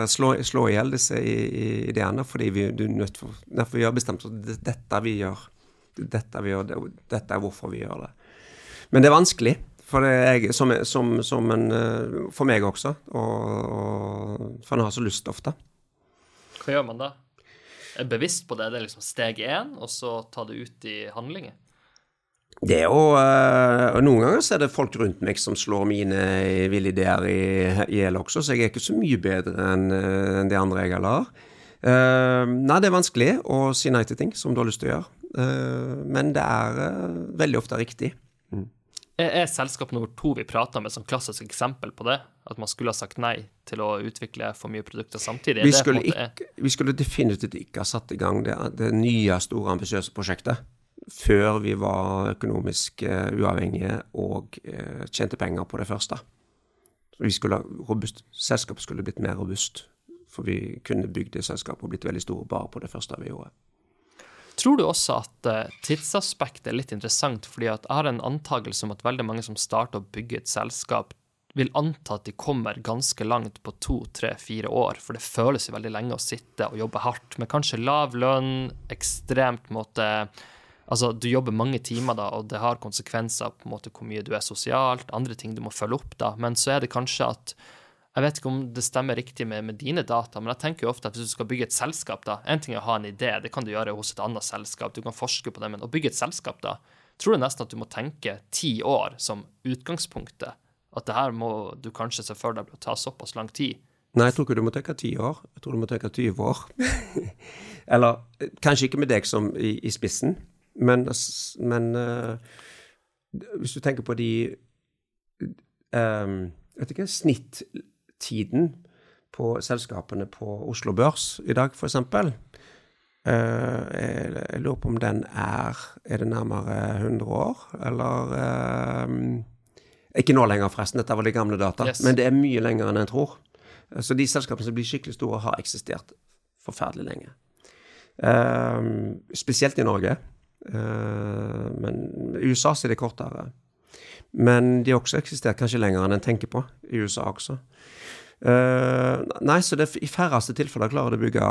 [SPEAKER 2] Slå, slå i hjel disse ideene fordi vi, du er nødt for, derfor vi har bestemt oss dette vi gjør. Dette vi gjør, dette er hvorfor vi gjør det. Men det er vanskelig. For, jeg, som, som, som en, eh, for meg også. Og, og, for en har så lyst ofte.
[SPEAKER 1] Hva gjør man da? Er bevisst på det? Det er liksom steg én, og så ta det ut i handlinger?
[SPEAKER 2] Det er jo øh, Noen ganger så er det folk rundt meg som slår mine ville ideer i hjel også, så jeg er ikke så mye bedre enn en de andre jeg har. Uh, nei, det er vanskelig å si nei til ting som du har lyst til å gjøre, uh, men det er uh, veldig ofte riktig.
[SPEAKER 1] Er, selskap nummer to vi prater med som klassisk eksempel på det? At man skulle ha sagt nei til å utvikle for mye produkter samtidig?
[SPEAKER 2] Vi skulle, ikke, vi skulle, definitivt ikke ha satt i gang det, det nye, store, ambisiøse prosjektet før vi var økonomisk uh, uavhengige og uh, tjente penger på det første. Så vi skulle robust, Selskapet skulle blitt mer robust, for vi kunne bygd det selskapet og blitt veldig store bare på det første vi gjorde.
[SPEAKER 1] Tror du også at uh, tidsaspektet er litt interessant, fordi jeg har en antakelse om at veldig mange som starter å bygge et selskap, vil anta at de kommer ganske langt på to, tre, fire år, for det føles jo veldig lenge å sitte og jobbe hardt med kanskje lav lønn, ekstremt måte Altså, du jobber mange timer, da, og det har konsekvenser på en måte hvor mye du er sosialt, andre ting du må følge opp, da, men så er det kanskje at jeg vet ikke om det stemmer riktig med, med, dine data, men jeg tenker jo ofte at hvis du skal bygge et selskap, da En ting er å ha en idé, det kan du gjøre hos et annet selskap, du kan forske på det, men å bygge et selskap, da Tror du nesten at du må tenke ti år som utgangspunktet? At det her må du kanskje se for deg å ta såpass lang tid?
[SPEAKER 2] Nei, jeg tror ikke du må tenke ti år. Jeg tror du må tenke 20 år. Eller kanskje ikke med deg som i, i spissen, men, men uh, hvis du tenker på de um, vet ikke, snitt tiden på selskapene på Oslo Børs i dag, f.eks. Uh, jeg, jeg lurer på om den er Er det nærmere 100 år, eller uh, Ikke nå lenger, forresten, dette var de gamle data, yes. men det er mye lenger enn en tror. Så de selskapene som blir skikkelig store, har eksistert forferdelig lenge. Uh, spesielt i Norge. Uh, men i USA er det kortere. Men de har også eksistert kanskje lenger enn en tenker på, i USA også. Uh, nei, så det, i færreste tilfeller klarer du å bygge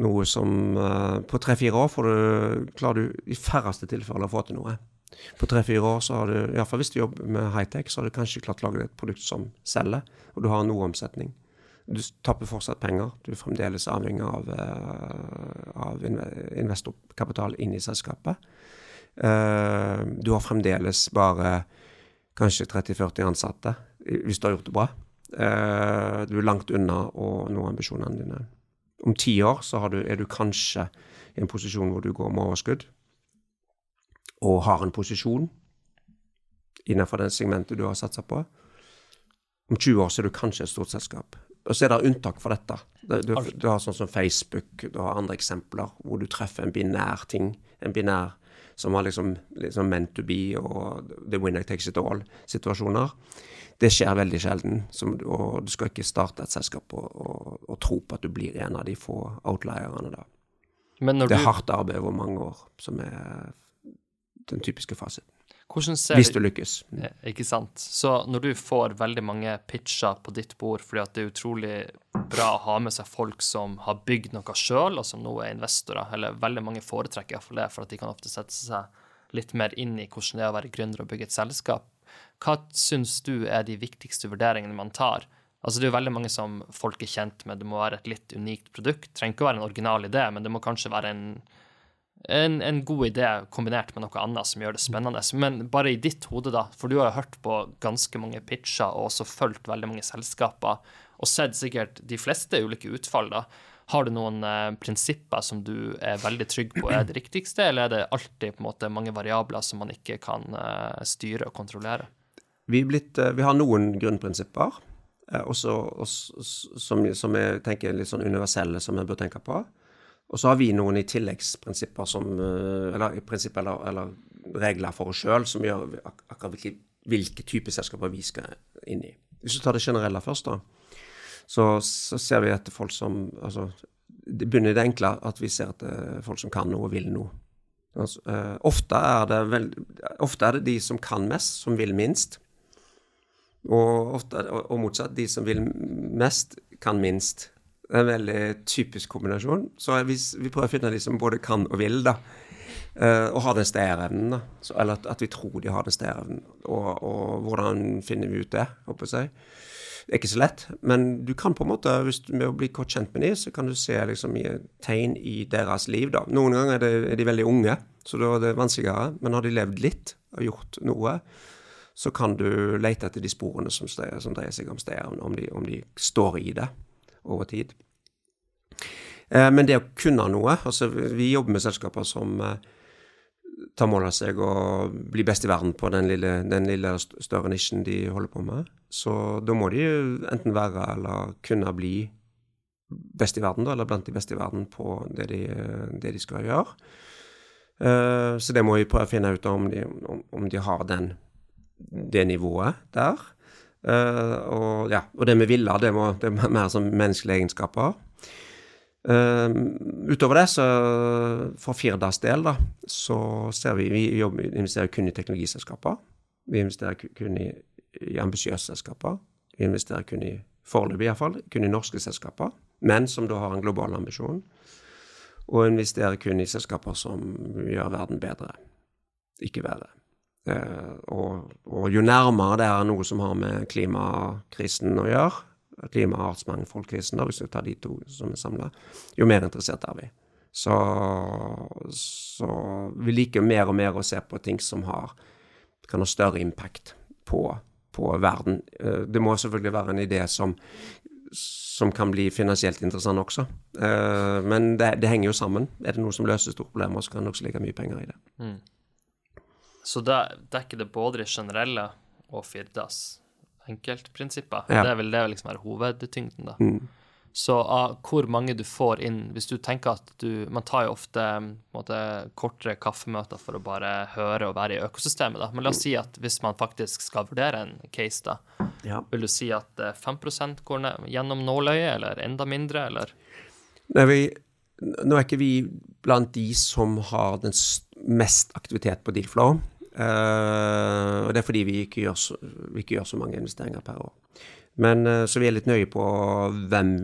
[SPEAKER 2] noe som uh, På tre-fire år får du, klarer du i færreste tilfeller å få til noe. På tre-fire år, så har du, i hvert fall hvis du jobber med high-tech, så har du kanskje klart å lage et produkt som selger, og du har noe omsetning. Du tapper fortsatt penger. Du er fremdeles avhengig av, uh, av investorkapital inn i selskapet. Du har fremdeles bare kanskje 30-40 ansatte hvis du har gjort det bra. Uh, du er langt unna å nå ambisjonene dine. Om ti år så du, er du kanskje i en posisjon hvor du går med overskudd og har en posisjon innenfor det segmentet du har satsa på. Om 20 år så er du kanskje et stort selskap. Og så er det unntak for dette. Du, du, har sånn som Facebook, du har andre eksempler hvor du treffer en binær ting. En binær som har liksom, liksom meant to be og the winner takes it all-situasjoner. Det skjer veldig sjelden. Som, og du skal ikke starte et selskap og, og, og, tro på at du blir en av de få outlierne da. det er hardt arbeid over mange år som er den typiske fasiten. Hvis du lykkes.
[SPEAKER 1] Ikke sant. Så når du får veldig mange pitcher på ditt bord fordi at det er utrolig bra å ha med seg folk som har bygd noe sjøl, og som nå er investorer, eller veldig mange foretrekker iallfall det, for at de kan ofte sette seg litt mer inn i hvordan det er å være gründer og bygge et selskap. Hva syns du er de viktigste vurderingene man tar? Altså Det er jo veldig mange som folk er kjent med. Det må være et litt unikt produkt. Det trenger ikke å være en original idé, men det må kanskje være en en, en, god idé kombinert med noe annet som gjør det spennende. Men bare i ditt hode, da, for du har jo hørt på ganske mange pitcher og også fulgt veldig mange selskaper og sett sikkert de fleste ulike utfall, da. Har du noen eh, prinsipper som du er veldig trygg på er det riktigste, eller er det alltid på en måte mange variabler som man ikke kan eh, styre og kontrollere?
[SPEAKER 2] Vi, blitt, eh, vi har noen grunnprinsipper, eh, også, også, som, jeg tenker er litt sånn universelle, som vi bør tenke på. Og så har vi noen i tilleggsprinsipper som eh, Eller prinsipper eller, eller, regler for oss sjøl som gjør akkurat hvilke, hvilke typer selskaper vi skal inn i. Hvis du tar det generelle først, da, så, så ser vi etter folk som altså, Det begynner i det enkle at vi ser etter folk som kan noe og vil noe. Altså, uh, ofte, er det veld, ofte er det de som kan mest, som vil minst. Og, ofte, og, motsatt. De som vil mest, kan minst. Det er en veldig typisk kombinasjon. Så vi, vi prøver å finne de som både kan og vil, da. Uh, og har den stayerevnen, da. Eller at, at, vi tror de har den stayerevnen. Og, og, hvordan finner vi ut det, håper jeg. Det er ikke så lett, men du kan på en måte, hvis du, med å bli godt kjent med dem, så kan du se liksom, tegn i deres liv. da. Noen ganger er, det, er, de veldig unge, så da er det vanskeligere. Men har de levd litt og gjort noe, så kan du lete etter de sporene som, som dreier seg om stedet, om, om de står i det over tid. Eh, men det å kunne noe altså Vi jobber med selskaper som eh, tar mål av seg å bli best i verden på den lille, den lille større nisjen de holder på med. Så da må de enten være eller kunne bli best i verden, da, eller blant de beste i verden på det de, det de skal gjøre. Uh, så det må vi prøve å finne ut om om, om de har den, det nivået der. Uh, og, ja, og det med villa, det, må, det er mer som menneskelige egenskaper. Uh, utover det, så for Firdas del, da, så ser vi Vi jobber, investerer kun i teknologiselskaper. Vi investerer kun i, i ambisiøse selskaper. Vi investerer kun i foreløpig iallfall, kun i norske selskaper, men som da har en global ambisjon. Og investerer kun i selskaper som gjør verden bedre, ikke verre. Eh, og, og, jo nærmere det er noe som har med klimakrisen å gjøre, klima- og artsmangfoldkrisen, hvis vi tar de to som er samla, jo mer interessert er vi. Så, så, vi liker mer og mer å se på ting som har, kan ha større impact på, på verden. Eh, det må selvfølgelig være en idé som, som kan bli finansielt interessant også. Eh, men det, det, henger jo sammen. Er det noe som løser store problemer, så kan det også ligge mye penger i det. Mm.
[SPEAKER 1] Så da dekker det både de generelle og Firdas enkeltprinsipper. Ja. Det vil det liksom være hovedtyngden, da. Mm. Så av hvor mange du får inn Hvis du tenker at du Man tar jo ofte måte, kortere kaffemøter for å bare høre og være i økosystemet, da. Men la oss si at hvis man faktisk skal vurdere en case, da, ja. vil du si at 5 eh, går ned, gjennom nåløyet, eller enda mindre, eller?
[SPEAKER 2] Nei, vi, nå er ikke vi blant de som har den mest aktivitet på Dealflow. Uh, og det er fordi vi ikke, gjør så, vi ikke gjør så mange investeringer per år. Men uh, Så vi er litt nøye på hvem,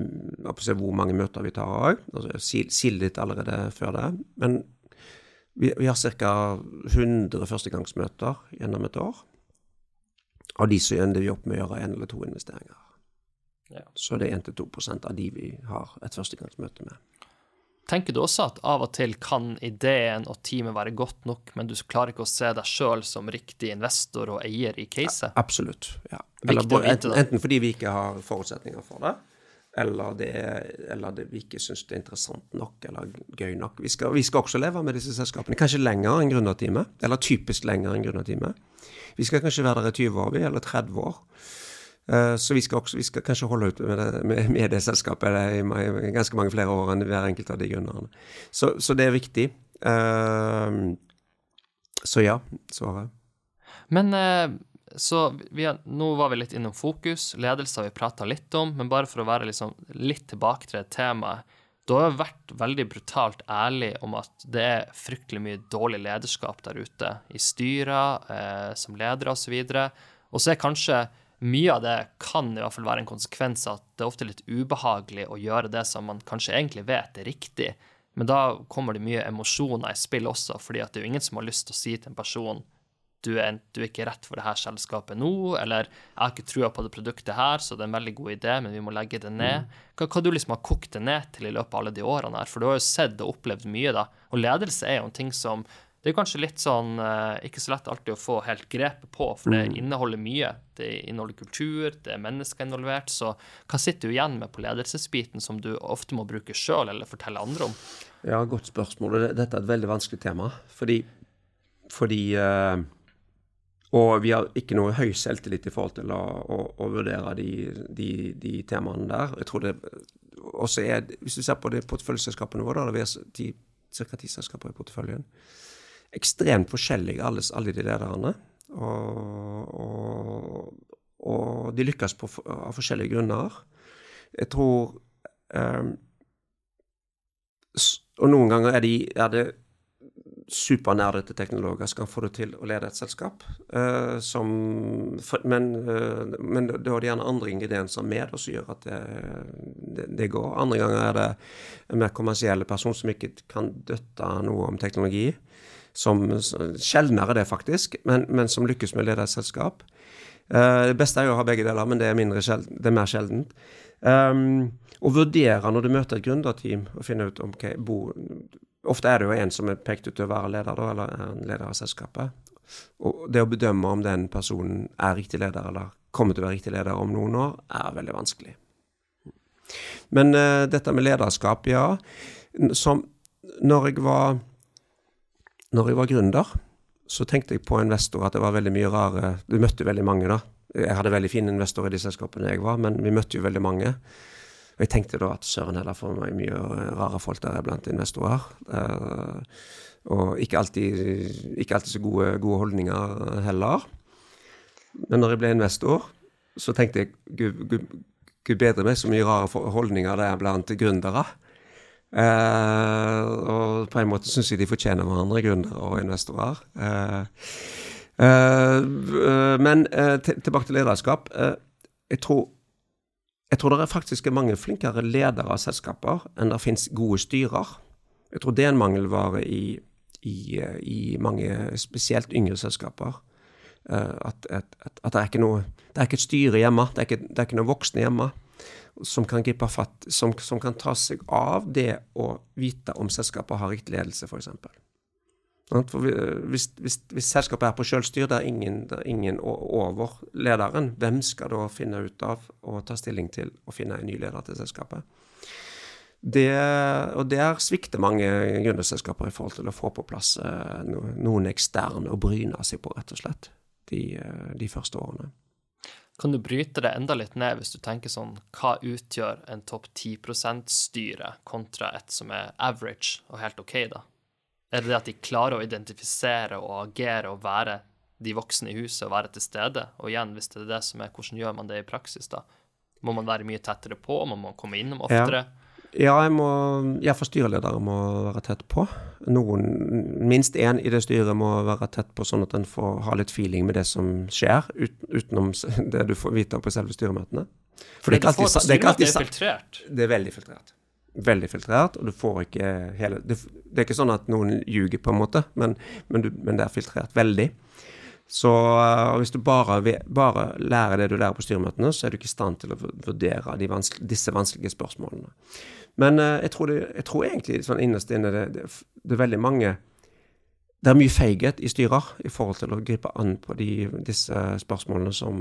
[SPEAKER 2] hvor mange møter vi tar òg. Altså, Sil litt allerede før det. Men Vi, vi har ca. 100 førstegangsmøter gjennom et år. Av de så ender vi opp med å gjøre én eller to investeringer.
[SPEAKER 1] Ja.
[SPEAKER 2] Så det er 1-2% av de vi har et førstegangsmøte med.
[SPEAKER 1] Tenker du også at av og til kan ideen og teamet være godt nok, men du klarer ikke å se deg sjøl som riktig investor og eier i caset?
[SPEAKER 2] Absolutt. ja. Eller,
[SPEAKER 1] da.
[SPEAKER 2] enten fordi vi ikke har forutsetninger for det, eller, det, eller det, vi ikke syns det er interessant nok eller gøy nok. Vi skal, vi skal også leve med disse selskapene, kanskje lenger enn gründerteamet. Eller typisk lenger enn gründerteamet. Vi skal kanskje være der i 20 år, vi, eller 30 år. Eh, Så vi skal, også, vi skal kanskje holde ut med det, med, med det selskapet i, i ganske mange flere år enn hver enkelt av de grunnerne. Så, så det er viktig. Uh, Så ja, svaret.
[SPEAKER 1] Men eh, så har, nå var vi litt innom fokus, ledelse har vi prata litt om, men bare for å være liksom litt tilbake til det temaet. Du har jo vært veldig brutalt ærlig om at det er fryktelig mye dårlig lederskap der ute, i styrer, eh, som ledere osv. Og så er kanskje mye av det kan i hvert fall være en konsekvens at det er ofte litt ubehagelig å gjøre det som man kanskje egentlig vet er riktig, men da kommer det mye emosjoner i spill også, fordi at det er jo ingen som har lyst til å si til en person du er, du er ikke rett for det her selskapet nå, eller jeg har ikke trua på det produktet her, så det er en veldig god idé, men vi må legge det ned. Hva, hva du liksom har kokt det ned til i løpet av alle de årene her, for du har jo sett og opplevd mye, da. Og ledelse er jo en ting som det er kanskje litt sånn eh, ikke så lett alltid å få helt grepet på, for det inneholder mye. Det inneholder kultur, det er mennesker involvert, så hva sitter du igjen med på ledelsesbiten som du ofte må bruke sjøl, eller fortelle andre om?
[SPEAKER 2] Ja, godt spørsmål. Dette er et veldig vanskelig tema. Fordi, fordi eh, Og vi har ikke noe høy selvtillit i forhold til å, å, å vurdere de, de, de temaene der. Jeg tror det også er, Hvis du ser på det porteføljeselskapene våre, da det vi ca. ti selskaper i porteføljen. Ekstremt forskjellige, alle, alle de lederne. Og, og, og de lykkes på, av forskjellige grunner. Jeg tror um, Og noen ganger er, de, er det supernerdete teknologer kan få det til å lede et selskap. Uh, som, men, uh, men da er det gjerne andre ingredienser med som gjør at det, det, det går. Andre ganger er det en mer kommersielle person som ikke kan døtte noe om teknologi. Som, sjeldnere det, faktisk, men, men som lykkes med å lede et selskap. Uh, det beste er jo å ha begge deler, men det er, sjelden, det er mer sjeldent. Um, å vurdere når du møter et gründerteam, og finne ut om ok, bo, Ofte er det jo en som er pekt ut til å være leder, da, eller er en leder av selskapet. Og det å bedømme om den personen er riktig leder, eller kommer til å være riktig leder om noen år, er veldig vanskelig. Men uh, dette med lederskap, ja. Som når jeg var Når jeg var gründer, så tenkte jeg på investorer at det var veldig mye rare Du møtte veldig mange, da. Jeg hadde veldig fine investorer i de selskapene jeg var, men vi møtte jo veldig mange. Og jeg tenkte da at søren heller for meg mye rare folk der blant investorer. Eh, og ikke alltid, ikke alltid så gode, gode holdninger heller. Men når jeg ble investor, så tenkte jeg gud, gud, gud bedre meg så mye rare holdninger det er blant gründere. Eh, og på en måte syns jeg de fortjener hverandre, gründere og investorer. Eh, eh, men eh, tilbake til lederskap. Eh, jeg tror jeg tror det er faktisk mange flinkere ledere av selskaper enn det finnes gode styrer. Jeg tror det er en mangelvare i, i, eh, i mange, spesielt yngre selskaper. At, at, at det er ikke noe Det er ikke et styre hjemme, det er ikke, det er ikke noen voksne hjemme som kan gripe fatt, som, som kan ta seg av det å vite om selskapet har riktig ledelse, f.eks. Hvis, hvis, hvis selskapet er på selvstyr, det er ingen, det er over lederen, hvem skal da finne ut av og ta stilling til å finne en ny leder til selskapet? Det, og der svikter mange gründerselskaper i forhold til å få på plass eh, noen eksterne å bryne seg på, rett og slett, de, eh, de første årene.
[SPEAKER 1] Kan du bryte det enda litt ned hvis du tenker sånn Hva utgjør en topp 10 %-styre kontra et som er average og helt OK, da? Er det det at de klarer å identifisere og agere og være de voksne i huset og være til stede? Og igjen, hvis det er det som er, hvordan gjør man det i praksis, da? Må man være mye tettere på? Må man komme innom oftere?
[SPEAKER 2] Ja, jeg må, for styreledere må være tett på. Noen, minst én i det styret må være tett på, sånn at en får ha litt feeling med det som skjer, ut, utenom det du får vite på selve styremøtene. For det
[SPEAKER 1] får
[SPEAKER 2] alltid,
[SPEAKER 1] på
[SPEAKER 2] det er ikke alltid
[SPEAKER 1] er filtrert.
[SPEAKER 2] Det er veldig filtrert. veldig filtrert, og du får ikke hele Det, det er ikke sånn at noen ljuger, på en måte, men, men, du, men det er filtrert veldig. Så hvis du bare, bare, lærer det du lærer på styremøtene, så er du ikke i stand til å vurdere de vanskelig, disse vanskelige spørsmålene. Men uh, jeg, tror det, jeg, tror egentlig sånn innerst inne det, det, det, er veldig mange Det er mye feighet i styrer i forhold til å gripe an på de, disse spørsmålene som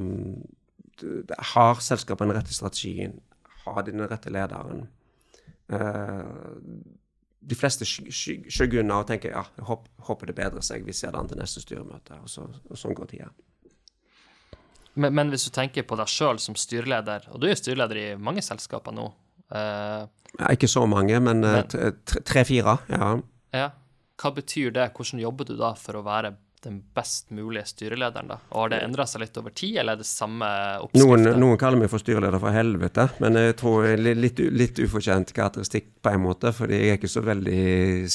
[SPEAKER 2] Har selskapet den rette strategien? Har de den rette lederen? Uh, de fleste skygger unna og tenker ja, jeg håper, det bedrer seg. Vi ser det an til neste styremøte. Og, så, og sånn går tida.
[SPEAKER 1] Men, men, hvis du tenker på deg sjøl som styreleder, og du er styreleder i mange selskaper nå
[SPEAKER 2] ja, Ikke så mange, men, eh, men tre-fire. Ja.
[SPEAKER 1] ja. Hva betyr det? Hvordan jobber du da for å være den best mulige styrelederen, da? Og Har det endra seg litt over tid, eller er det samme
[SPEAKER 2] oppskrift? Noen, noen, kaller meg for styreleder for helvete, men jeg tror det er litt, litt ufortjent karakteristikk på en måte, fordi jeg er ikke så veldig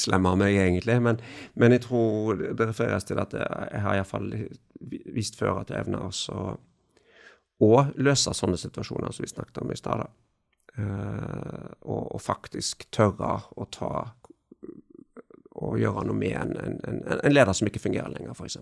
[SPEAKER 2] slem av meg, egentlig. Men, men, jeg tror det refereres til at jeg har iallfall vist før at jeg evner å løse sånne situasjoner som vi snakket om i stad. Uh, og, og, faktisk tørre å ta og gjøre noe med en, en, en leder som ikke fungerer lenger, f.eks.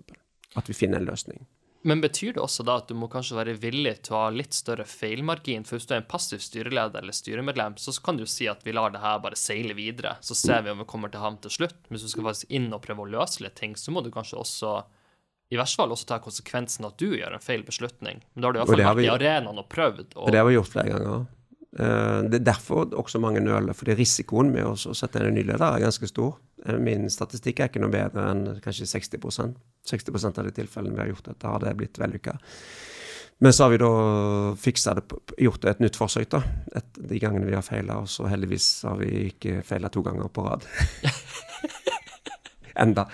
[SPEAKER 2] At vi finner en løsning.
[SPEAKER 1] Men betyr det også da at du må kanskje være villig til å ha litt større feilmargin? For hvis du er en passiv styreleder eller styremedlem, så kan du jo si at vi lar det her bare seile videre, så ser vi om vi kommer til ham til slutt. Men hvis du skal faktisk inn og prøve å løse litt ting, så må du kanskje også i hvert fall også ta konsekvensen at du gjør en feil beslutning. Men da har du iallfall vært i arenaen og prøvd.
[SPEAKER 2] Og... Det har vi gjort flere ganger. Eh, det er derfor også mange nøler, fordi risikoen med å sette inn en ny leder er ganske stor. Eh, min statistikk er ikke noe bedre enn kanskje 60 60 av de tilfellene vi har gjort dette, har det blitt vellykka. Men så har vi da det, gjort et nytt forsøk, da. Et, de gangene vi har feila, og så heldigvis har vi ikke feila to ganger på rad. enda.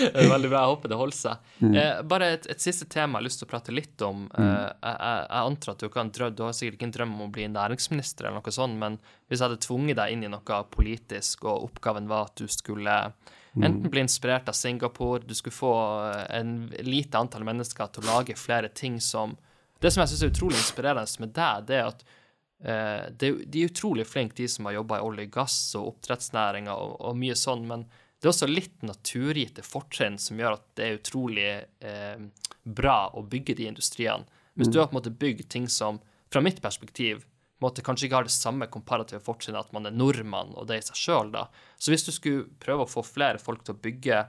[SPEAKER 1] Det er veldig bra. Jeg håper det holder seg. Mm. Eh, bare et, et, siste tema jeg har lyst til å prate litt om. Mm. Eh, jeg, jeg, antar at du, kan drøm, du har sikkert ikke en drøm om å bli næringsminister, eller noe sånt, men hvis jeg hadde tvunget deg inn i noe politisk, og oppgaven var at du skulle mm. enten bli inspirert av Singapore, du skulle få en lite antall mennesker til å lage flere ting som Det som jeg syns er utrolig inspirerende med deg, det er at eh, det, de er utrolig flinke, de som har jobba i olje og gass og oppdrettsnæringa og, og mye sånn, men det er også litt naturgitte fortrinn som gjør at det er utrolig eh, bra å bygge de industriene. Hvis du mm. har på en måte bygd ting som, fra mitt perspektiv, måte kanskje ikke har det samme komparative fortrinnet at man er nordmann og det i seg sjøl, da. Så hvis du skulle prøve å få flere folk til å bygge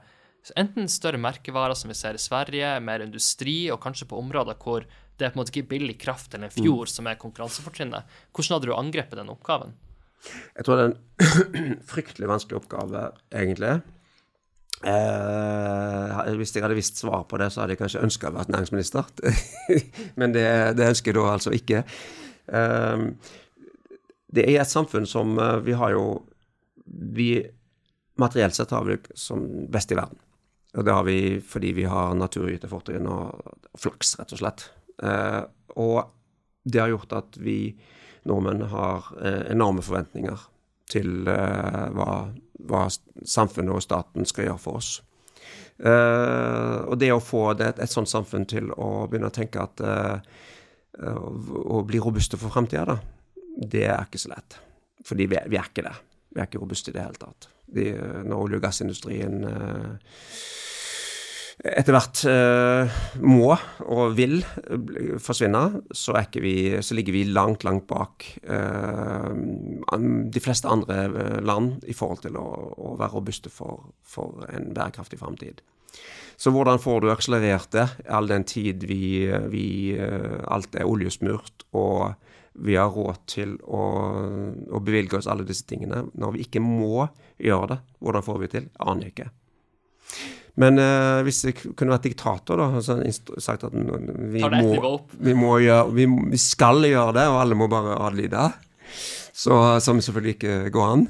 [SPEAKER 1] enten større merkevarer, som vi ser i Sverige, mer industri, og kanskje på områder hvor det er på en måte ikke billig kraft eller en fjord mm. som er konkurransefortrinnet, hvordan hadde du angrepet den oppgaven?
[SPEAKER 2] Jeg tror det er en fryktelig vanskelig oppgave, egentlig. Eh, hvis jeg hadde visst svar på det, så hadde jeg kanskje ønska å være næringsminister. Men det, det, ønsker jeg da altså ikke. Eh, det er et samfunn som eh, vi har jo vi Materielt sett har vi som best i verden. Og det har vi fordi vi har naturgitte fortrinn og, flaks, rett og slett. Eh, og det har gjort at vi nordmenn har eh, enorme forventninger til eh, hva, hva, samfunnet og staten skal gjøre for oss. Eh, og det å få det, et, et sånt samfunn til å begynne å tenke at Å bli robuste for framtida, det er ikke så lett. Fordi vi, vi, er ikke det. Vi er ikke robuste i det hele tatt. De, når olje- og gassindustrien etter hvert uh, må og vil forsvinne, så, vi, så, ligger vi langt, langt bak uh, de fleste andre eh, land i forhold til å, å være robuste for, for, en bærekraftig framtid. Så hvordan får du akselerert det, all den tid vi, vi alt er oljesmurt og vi har råd til å, å bevilge oss alle disse tingene, når vi ikke må gjøre det, hvordan får vi til? Aner ikke. Men uh, hvis jeg kunne vært diktator, da, altså sagt at vi må, vi, må gjøre, vi, vi, skal gjøre det, og alle må bare adlyde, så, som selvfølgelig ikke går an.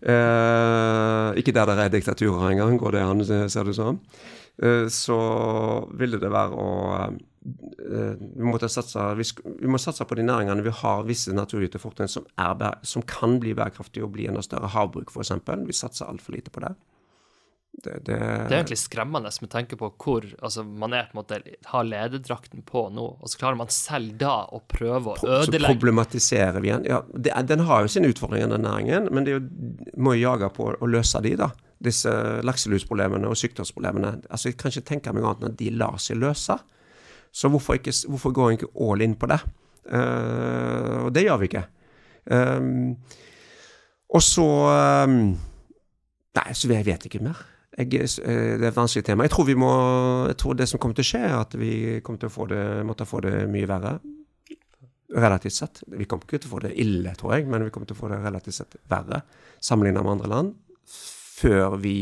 [SPEAKER 2] Uh, ikke der det er diktaturer engang, går det an, ser det ut som. Uh, så ville det være å vi, satse, vi, vi, må satse på de næringene vi har visse naturgitte fortrinn som, som, kan bli bærekraftige og bli enda større. Havbruk, f.eks. Vi satser altfor lite på det. Det, det,
[SPEAKER 1] Det er egentlig skremmende med tanke på hvor altså, man er på en måte har lederdrakten på nå, og så klarer man selv da å prøve å
[SPEAKER 2] så
[SPEAKER 1] ødelegge
[SPEAKER 2] problematiserer vi den. Ja, det, den har jo sine utfordringer, den næringen, men det er jo, må jage på å løse de, da. Disse lakselusproblemene og sykdomsproblemene. Altså, Jeg kan ikke tenke meg annet enn at de lar seg løse. Så hvorfor, ikke, hvorfor går en ikke all in på det? Uh, og det gjør vi ikke. Um, og så um, Nei, så jeg vet ikke mer. Jeg, eh, det er et vanskelig tema. Jeg tror, vi må, jeg tror det som kommer til å skje, er at vi kommer til å få det, måtte få det mye verre. Relativt sett. Vi kommer ikke til å få det ille, tror jeg, men vi kommer til å få det relativt sett verre sammenlignet med andre land. Før vi,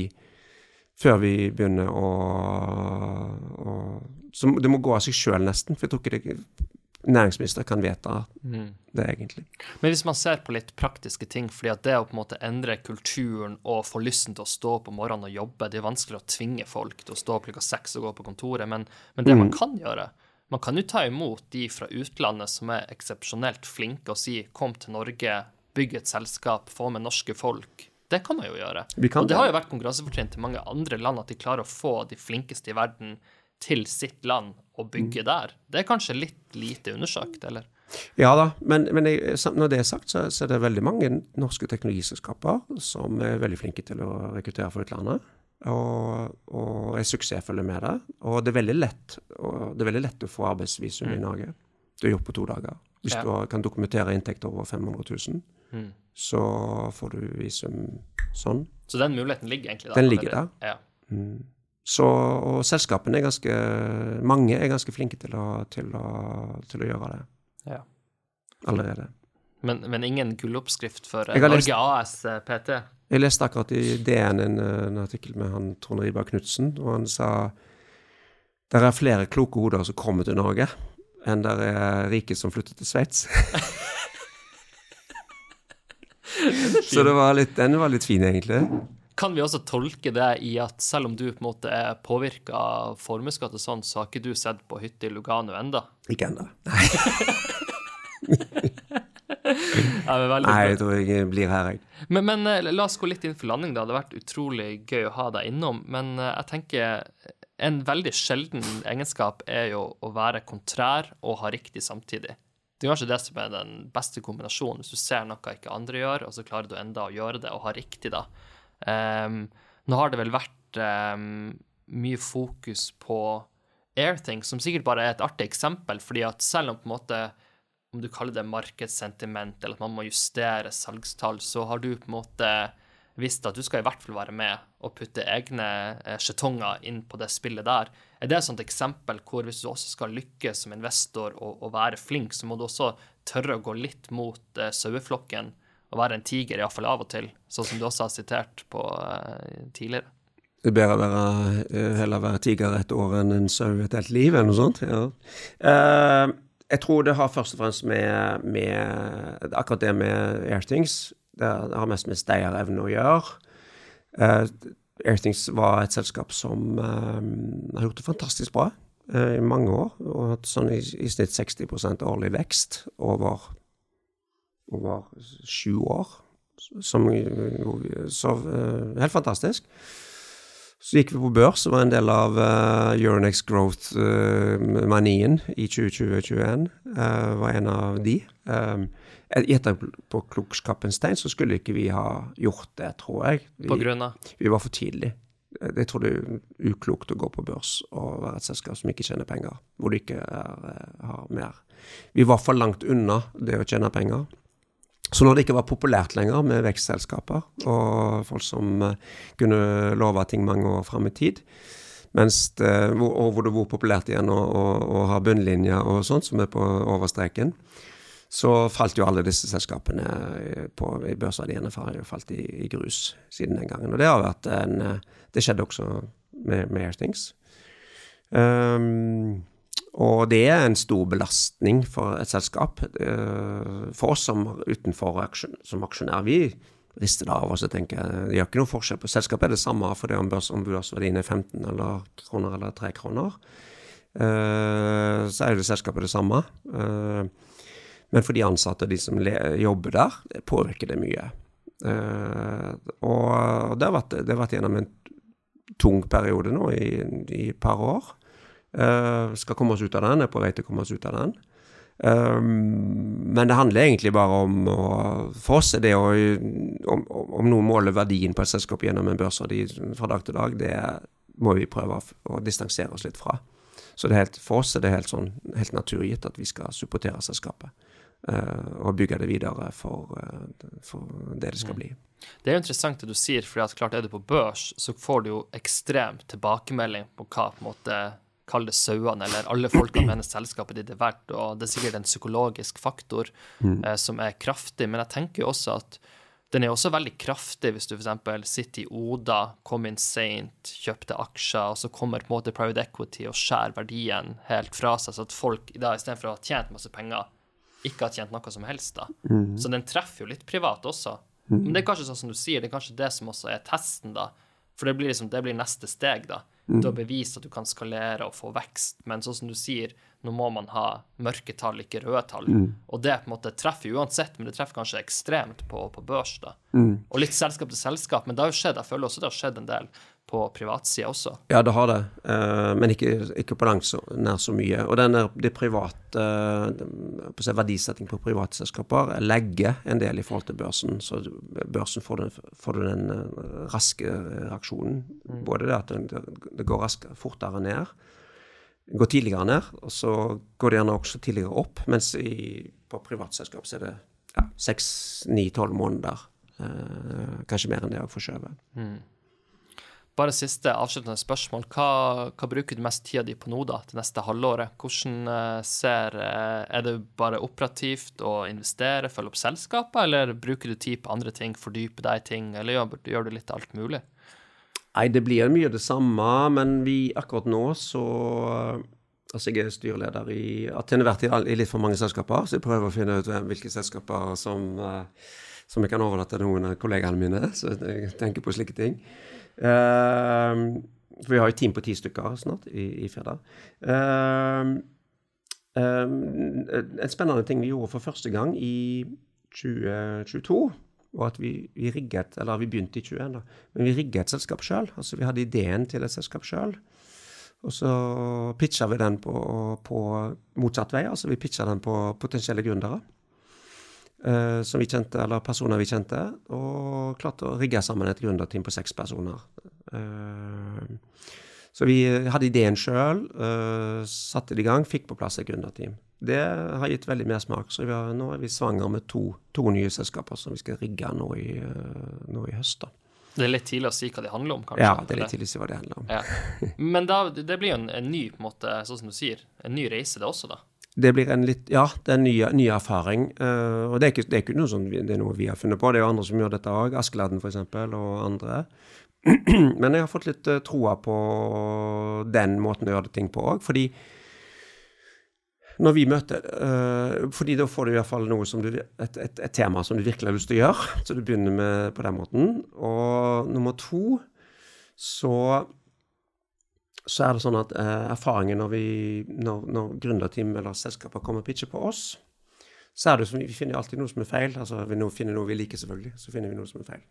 [SPEAKER 2] før vi begynner å, å Så det må gå av seg sjøl, nesten. For jeg tror ikke det, næringsminister kan vedta
[SPEAKER 1] Mm.
[SPEAKER 2] det, egentlig.
[SPEAKER 1] Men hvis man ser på litt praktiske ting, fordi at det å på en måte endre kulturen og få lysten til å stå opp om morgenen og jobbe, det er vanskelig å tvinge folk til å stå opp klokka seks og gå på kontoret, men, men det man kan gjøre Man kan jo ta imot de fra utlandet som er eksepsjonelt flinke, og si 'kom til Norge, bygg et selskap, få med norske folk'. Det kan man jo gjøre. Og det
[SPEAKER 2] det.
[SPEAKER 1] har jo vært konkurransefortrinn til mange andre land at de klarer å få de flinkeste i verden til sitt land og bygge der. Det er kanskje litt lite undersøkt, eller?
[SPEAKER 2] Ja da, men, men jeg, når det er sagt, så, så er det veldig mange norske teknologiselskaper som er veldig flinke til å rekruttere fra utlandet. Og, og er suksessfulle med det. Og det er veldig lett, og det er veldig lett å få arbeidsvisum i Norge. Du er gjort på to dager. Hvis
[SPEAKER 1] Ja.
[SPEAKER 2] du kan dokumentere inntekt over 500 000,
[SPEAKER 1] Mm.
[SPEAKER 2] så får du visum sånn.
[SPEAKER 1] Så den muligheten ligger egentlig der.
[SPEAKER 2] Den ligger
[SPEAKER 1] der. Ja.
[SPEAKER 2] Så, og selskapene er ganske Mange er ganske flinke til å, til å, til å gjøre det
[SPEAKER 1] Ja.
[SPEAKER 2] allerede.
[SPEAKER 1] Men, men ingen gulloppskrift for Norge
[SPEAKER 2] lest-
[SPEAKER 1] AS eh, PT?
[SPEAKER 2] Jeg leste akkurat i DN en, en artikkel med han Trond Riiber Knutsen, og han sa det er flere kloke hoder som kommer til Norge, enn det er rike som flytter til Sveits. Så det var litt, den var litt fin, egentlig.
[SPEAKER 1] Kan vi også tolke det i at selv om du på en måte er påvirka av formuesskatt og sånn, så har ikke du sett på hytte i Lugano enda?
[SPEAKER 2] Ikke ennå. nei.
[SPEAKER 1] Nei,
[SPEAKER 2] jeg tror jeg blir her, jeg.
[SPEAKER 1] Men, men eh, la oss gå litt inn for landing, da. Det har vært utrolig gøy å ha deg innom. Men eh, jeg tenker en veldig sjelden egenskap er jo å være kontrær og ha riktig samtidig. Det er kanskje det som er den beste kombinasjonen. Hvis du ser noe ikke andre gjør, og så klarer du enda å gjøre det og ha riktig, da. Ehm, nå har det vel vært um, mye fokus på Airthings, som sikkert bare er et artig eksempel, fordi at selv om på en måte om du kaller det markedssentiment, eller at man må justere salgstall, så har du på en måte visst at du skal i hvert fall være med og putte egne eh, skjetonger inn på det spillet der. Er det et eksempel hvor hvis du også skal lykkes som investor og, og være flink, så må du også tørre å gå litt mot eh, saueflokken og være en tiger, iallfall av og til, sånn som du også har sitert på uh, tidligere?
[SPEAKER 2] Det er bedre å være, eh, heller være tiger et år enn en sau et helt liv, eller noe sånt. Ja. Uh, jeg tror det har først og fremst med, med akkurat det med Airthings Det har mest med stayerevne å gjøre. Uh, Airthings var et selskap som har gjort det fantastisk bra i mange år. Og hatt sånn i, i snitt 60% årlig vekst over, over sju år. Som, så eh, helt fantastisk. Så gikk vi på børs og var en del av uh, Euronex Growth-manien i 2020-2021. Uh, var en av de. Um, I etterpåklokskapens tegn så skulle ikke vi ha gjort det, tror jeg. Vi,
[SPEAKER 1] På grunn av
[SPEAKER 2] vi var for tidlig. Eh, Jeg tror det er uklokt å gå på børs og være et selskap som ikke tjener penger, hvor du ikke er, eh, har mer. Vi var for langt unna det å tjene penger. Så når det ikke var populært lenger med vekstselskaper og folk som eh, kunne love ting mange år fram i tid, mens det, og hvor det var populært igjen å, å, å ha bunnlinjer og sånt, som er på overstreken, så falt jo alle disse selskapene eh, på, i børsverdiene har falt i, i grus siden den gangen. Og det har vært en eh, Det skjedde også med, med Airthings. Um, og det er en stor belastning for et selskap. Eh, For oss som utenfor som aksjonær, vi rister det av oss og tenker det gjør ikke noe forskjell på selskapet. er det samme for det om, børsombudsverdien er 15 eller kroner eller 3 kroner. Eh, så er det selskapet det samme. Eh, men for de ansatte og de som jobber der, det påvirker det mye. Og det har vært, det har vært gjennom en tung periode nå i et par år. Uh, skal komme oss ut av den, er på vei til å komme oss ut av den. Um, men det handler egentlig bare om å, For oss er det å om, om noen måler verdien på et selskap gjennom en børsverdi fra dag til dag, det må vi prøve å distansere oss litt fra. Så helt, for oss er det helt, sånn, helt naturgitt at vi skal supportere selskapet. Uh, og bygge det videre for, uh, for, det det skal mm. bli.
[SPEAKER 1] Det er jo interessant det du sier, for klart er du på børs, så får du jo ekstrem tilbakemelding på hva på en måte kall det sauene, eller alle folkene mener selskapet ditt er verdt. Og det er sikkert en psykologisk faktor mm. eh, som er kraftig. Men jeg tenker jo også at den er også veldig kraftig hvis du f.eks. sitter i Oda, kom inn seint, kjøpte aksjer, og så kommer på en måte private equity og skjærer verdien helt fra seg, så at folk da istedenfor å ha tjent masse penger, ikke har tjent noe som helst. da. Mm. Så den treffer jo litt privat også. Mm. Men det er kanskje sånn som du sier, det er kanskje det som også er testen, da. For det blir, liksom, det blir neste steg, da. Mm. Du har bevist at du kan skalere og få vekst, men sånn som du sier, nå må man ha mørke tall, ikke røde tall. Mm. Og det på en måte treffer uansett, men det treffer kanskje ekstremt på, på børs. da. Mm. Og litt selskap til selskap, men det har jo skjedd, jeg føler også det har skjedd en del på privatsida også.
[SPEAKER 2] Ja, det har det, uh, men ikke, ikke, på langt så, nær så mye. Og den det private uh, på Verdisetting på private selskaper legger en del i forhold til børsen. Så børsen får den, får den uh, raske reaksjonen. Mm. Både det at det, går rask, fortere ned, går tidligere ned, og så går det gjerne også tidligere opp. Mens i, på privatselskap så er det seks, ni, tolv måneder. kanskje mer enn det òg forskjøvet. Mm.
[SPEAKER 1] Bare siste avsluttende spørsmål. Hva, hva, bruker du mest tida di på nå, da, det neste halvåret? Hvordan uh, ser uh, Er det bare operativt å investere, følge opp selskapet, eller bruker du tid på andre ting, fordype deg i ting, eller gjør, gjør, du litt alt mulig?
[SPEAKER 2] Nei, det blir mye det samme, men vi akkurat nå så Altså, jeg er styreleder i til enhver tid i litt for mange selskaper, så jeg prøver å finne ut hvilke selskaper som, som jeg kan overlate til noen av kollegaene mine, så jeg tenker på slike ting. Uh, for vi har jo team på ti stykker snart i, i fredag. Uh, uh, en spennende ting vi gjorde for første gang i 2022, og at vi, vi rigget Eller vi begynte i 21, da. Men vi rigget et selskap sjøl. Altså vi hadde ideen til et selskap sjøl. Og så pitcha vi den på, på, motsatt vei. Altså vi pitcha den på potensielle gründere. Uh, som vi kjente, eller personer vi kjente, og klarte å rigge sammen et gründerteam på seks personer. Eh, så vi hadde ideen sjøl, uh, satte det i gang, fikk på plass et gründerteam. Det har gitt veldig mersmak. Så har, nå er vi svanger med to, to, nye selskaper som vi skal rigge nå i, nå i høst. da.
[SPEAKER 1] Det er litt tidlig å si hva det handler om, kanskje?
[SPEAKER 2] Ja, det er litt tidlig å si hva det handler om.
[SPEAKER 1] Ja. Men da, det blir jo en, en, ny, på en måte, sånn som du sier, en ny reise det også, da?
[SPEAKER 2] Det blir en litt Ja, det er en ny, ny erfaring. Uh, og det er, ikke, det er, ikke, noe sånn, det er noe vi har funnet på, det er jo andre som gjør dette òg. Askeladden f.eks. og andre. Men jeg har fått litt uh, troa på den måten å gjøre ting på òg. Fordi når vi møter uh, fordi da får du i hvert fall noe som du, et, et, et, tema som du virkelig har lyst til å gjøre. Så du begynner med på den måten. Og nummer to så så er det sånn at eh, erfaringen når, vi, når, når gründerteam eller selskaper kommer og pitcher på oss, så er det som vi finner alltid noe som er feil. Altså vi finner noe vi liker, selvfølgelig, så finner vi noe som er feil.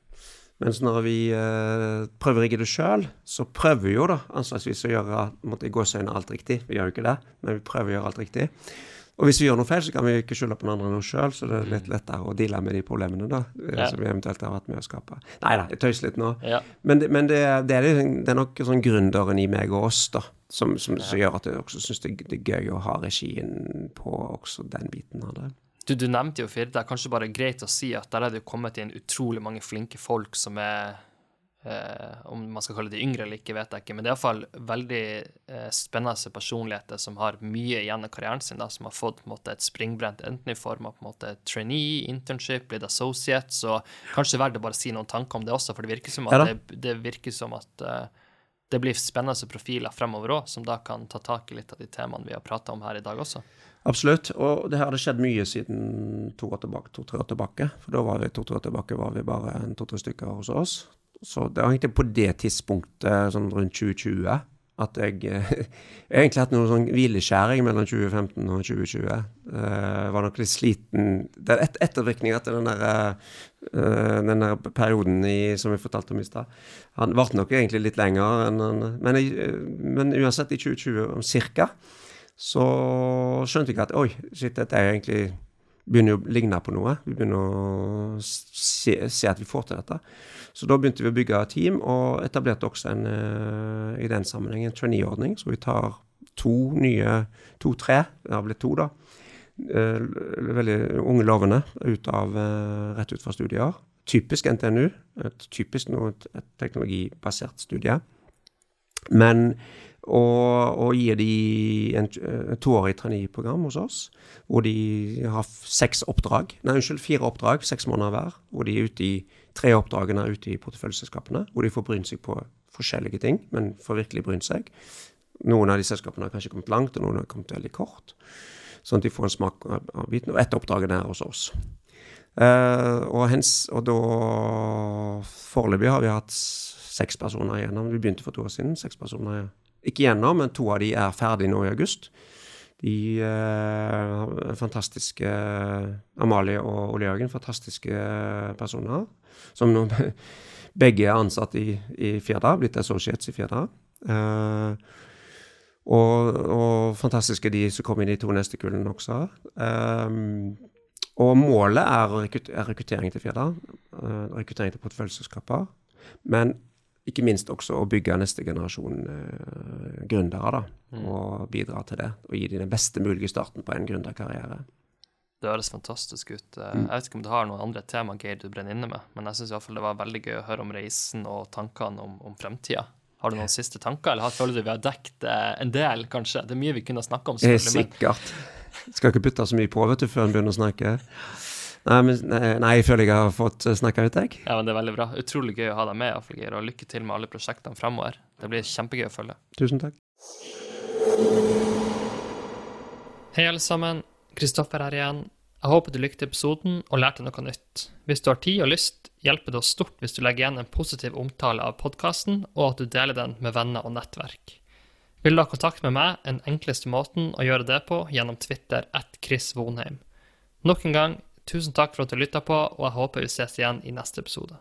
[SPEAKER 2] Mens når vi eh, prøver å rigge det sjøl, så prøver vi jo da anslagsvis å gjøre måtte, gåseøyne alt riktig. Vi gjør jo ikke det, men vi prøver å gjøre alt riktig. Og hvis vi gjør noe feil, så kan vi ikke skylde på noen andre enn oss sjøl, så det er litt lettere å deale med de problemene da, eh, ja. som vi eventuelt har vært med å skape. Nei da, jeg tøyser litt nå. Ja. Men, det, men det, det, er, det, er, nok sånn gründeren i meg og oss da, som, som, som gjør at jeg også syns det, det, er gøy å ha regien på også den biten av det.
[SPEAKER 1] Du, du nevnte jo Firda. Kanskje bare greit å si at der er det kommet inn utrolig mange flinke folk som er Eh, om man skal kalle de yngre eller ikke, vet jeg ikke. Men det er iallfall veldig eh, spennende personligheter som har mye igjen av karrieren sin, da, som har fått måte, et springbrent enten i form av på en måte, trainee, internship, blitt associate. Så kanskje verdt å bare si noen tanker om det også, for det virker som at, ja, det, det, virker som at eh, det blir spennende profiler fremover òg, som da kan ta tak i litt av de temaene vi har prata om her i dag også.
[SPEAKER 2] Absolutt. Og det hadde skjedd mye siden to år tilbake, to-tre år tilbake. For da var vi to-tre år tilbake var vi bare to-tre stykker hos oss. Så det var egentlig på det tidspunktet, sånn rundt 2020, at jeg Jeg egentlig hatt noen sånn hvileskjæring mellom 2015 og 2020. Uh, var nok litt sliten Det er et, ettervirkning etter den der, uh, den der perioden i, som jeg fortalte om i stad. Han varte nok egentlig litt lenger enn han men, jeg, men uansett, i 2020 om cirka, så skjønte jeg at oi, shit, dette er egentlig begynner å ligne på noe. Vi begynner å se, se at vi får til dette. Så da begynte vi å bygge team, og etablerte også en, uh, i den sammenheng en trainee-ordning. Så vi tar to nye, to-tre, det har blitt to, da. Uh, veldig unge lovende ut av, uh, rett ut fra studier. Typisk NTNU. Et typisk noe, et, teknologibasert studie. Men og, og gir de en, en toårig traineeprogram hos oss, hvor de har seks oppdrag, nei, unnskyld, fire oppdrag, seks måneder hver. Hvor de er ute i tre oppdragene ute i porteføljeselskapene, hvor de får brynt seg på forskjellige ting, men får virkelig brynt seg. Noen av de selskapene har kanskje kommet langt, og noen har kommet veldig kort. Sånn at de får en smak av biten. Og ett oppdrag er hos oss. Uh, og, hens, og da Foreløpig har vi hatt seks personer igjennom. Vi begynte for to år siden. seks personer ikke igjennom, men to av de er ferdige nå i august. De eh, fantastiske Amalie og Ole Jørgen, fantastiske personer. Som nå begge er ansatt i, i Firda, blitt associates i Firda. Eh, og, og, fantastiske de som kommer inn i de to neste kullene også. Eh, og målet er, rekruttering til Firda. Eh, rekruttering til porteføljeselskaper. Men ikke minst også å bygge neste generasjon uh, gründere, da. Mm. Og bidra til det. Og gi dem den beste mulige starten på en gründerkarriere.
[SPEAKER 1] Det høres fantastisk ut. Eh, mm. Jeg vet ikke om du har noen andre tema Geir, du brenner inne med, men jeg syns det var veldig gøy å høre om reisen og tankene om, om fremtida. Har du noen siste tanker, eller føler du vi har dekket eh, en del, kanskje? Det er mye vi kunne snakke om.
[SPEAKER 2] Sikkert. Skal ikke putte så mye på vet du, før en begynner å snakke. Nei, men, nei, jeg føler jeg har fått snakka ut, jeg.
[SPEAKER 1] Ja, men Det er veldig bra. Utrolig gøy å ha deg med, Geir, og lykke til med alle prosjektene fremover. Det blir kjempegøy å følge.
[SPEAKER 2] Tusen takk.
[SPEAKER 1] Hei, alle sammen. Kristoffer her igjen. Jeg håper du likte episoden og lærte noe nytt. Hvis du har tid og lyst, hjelper det oss stort hvis du legger igjen en positiv omtale av podkasten, og at du deler den med venner og nettverk. Vil du ha kontakt med meg, den enkleste måten å gjøre det på gjennom Twitter at Chris Vonheim. Nok en gang, Tusen takk for at du lytta på, og jeg håper vi ses igjen i neste episode.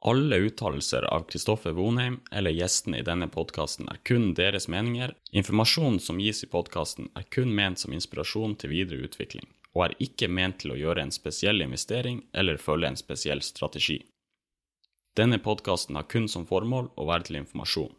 [SPEAKER 3] Alle uttalelser av Kristoffer Vonheim eller gjestene i denne podkasten er kun deres meninger. Informasjonen som gis i podkasten er kun ment som inspirasjon til videre utvikling, og er ikke ment til å gjøre en spesiell investering eller følge en spesiell strategi. Denne podkasten har kun som formål å være til informasjon.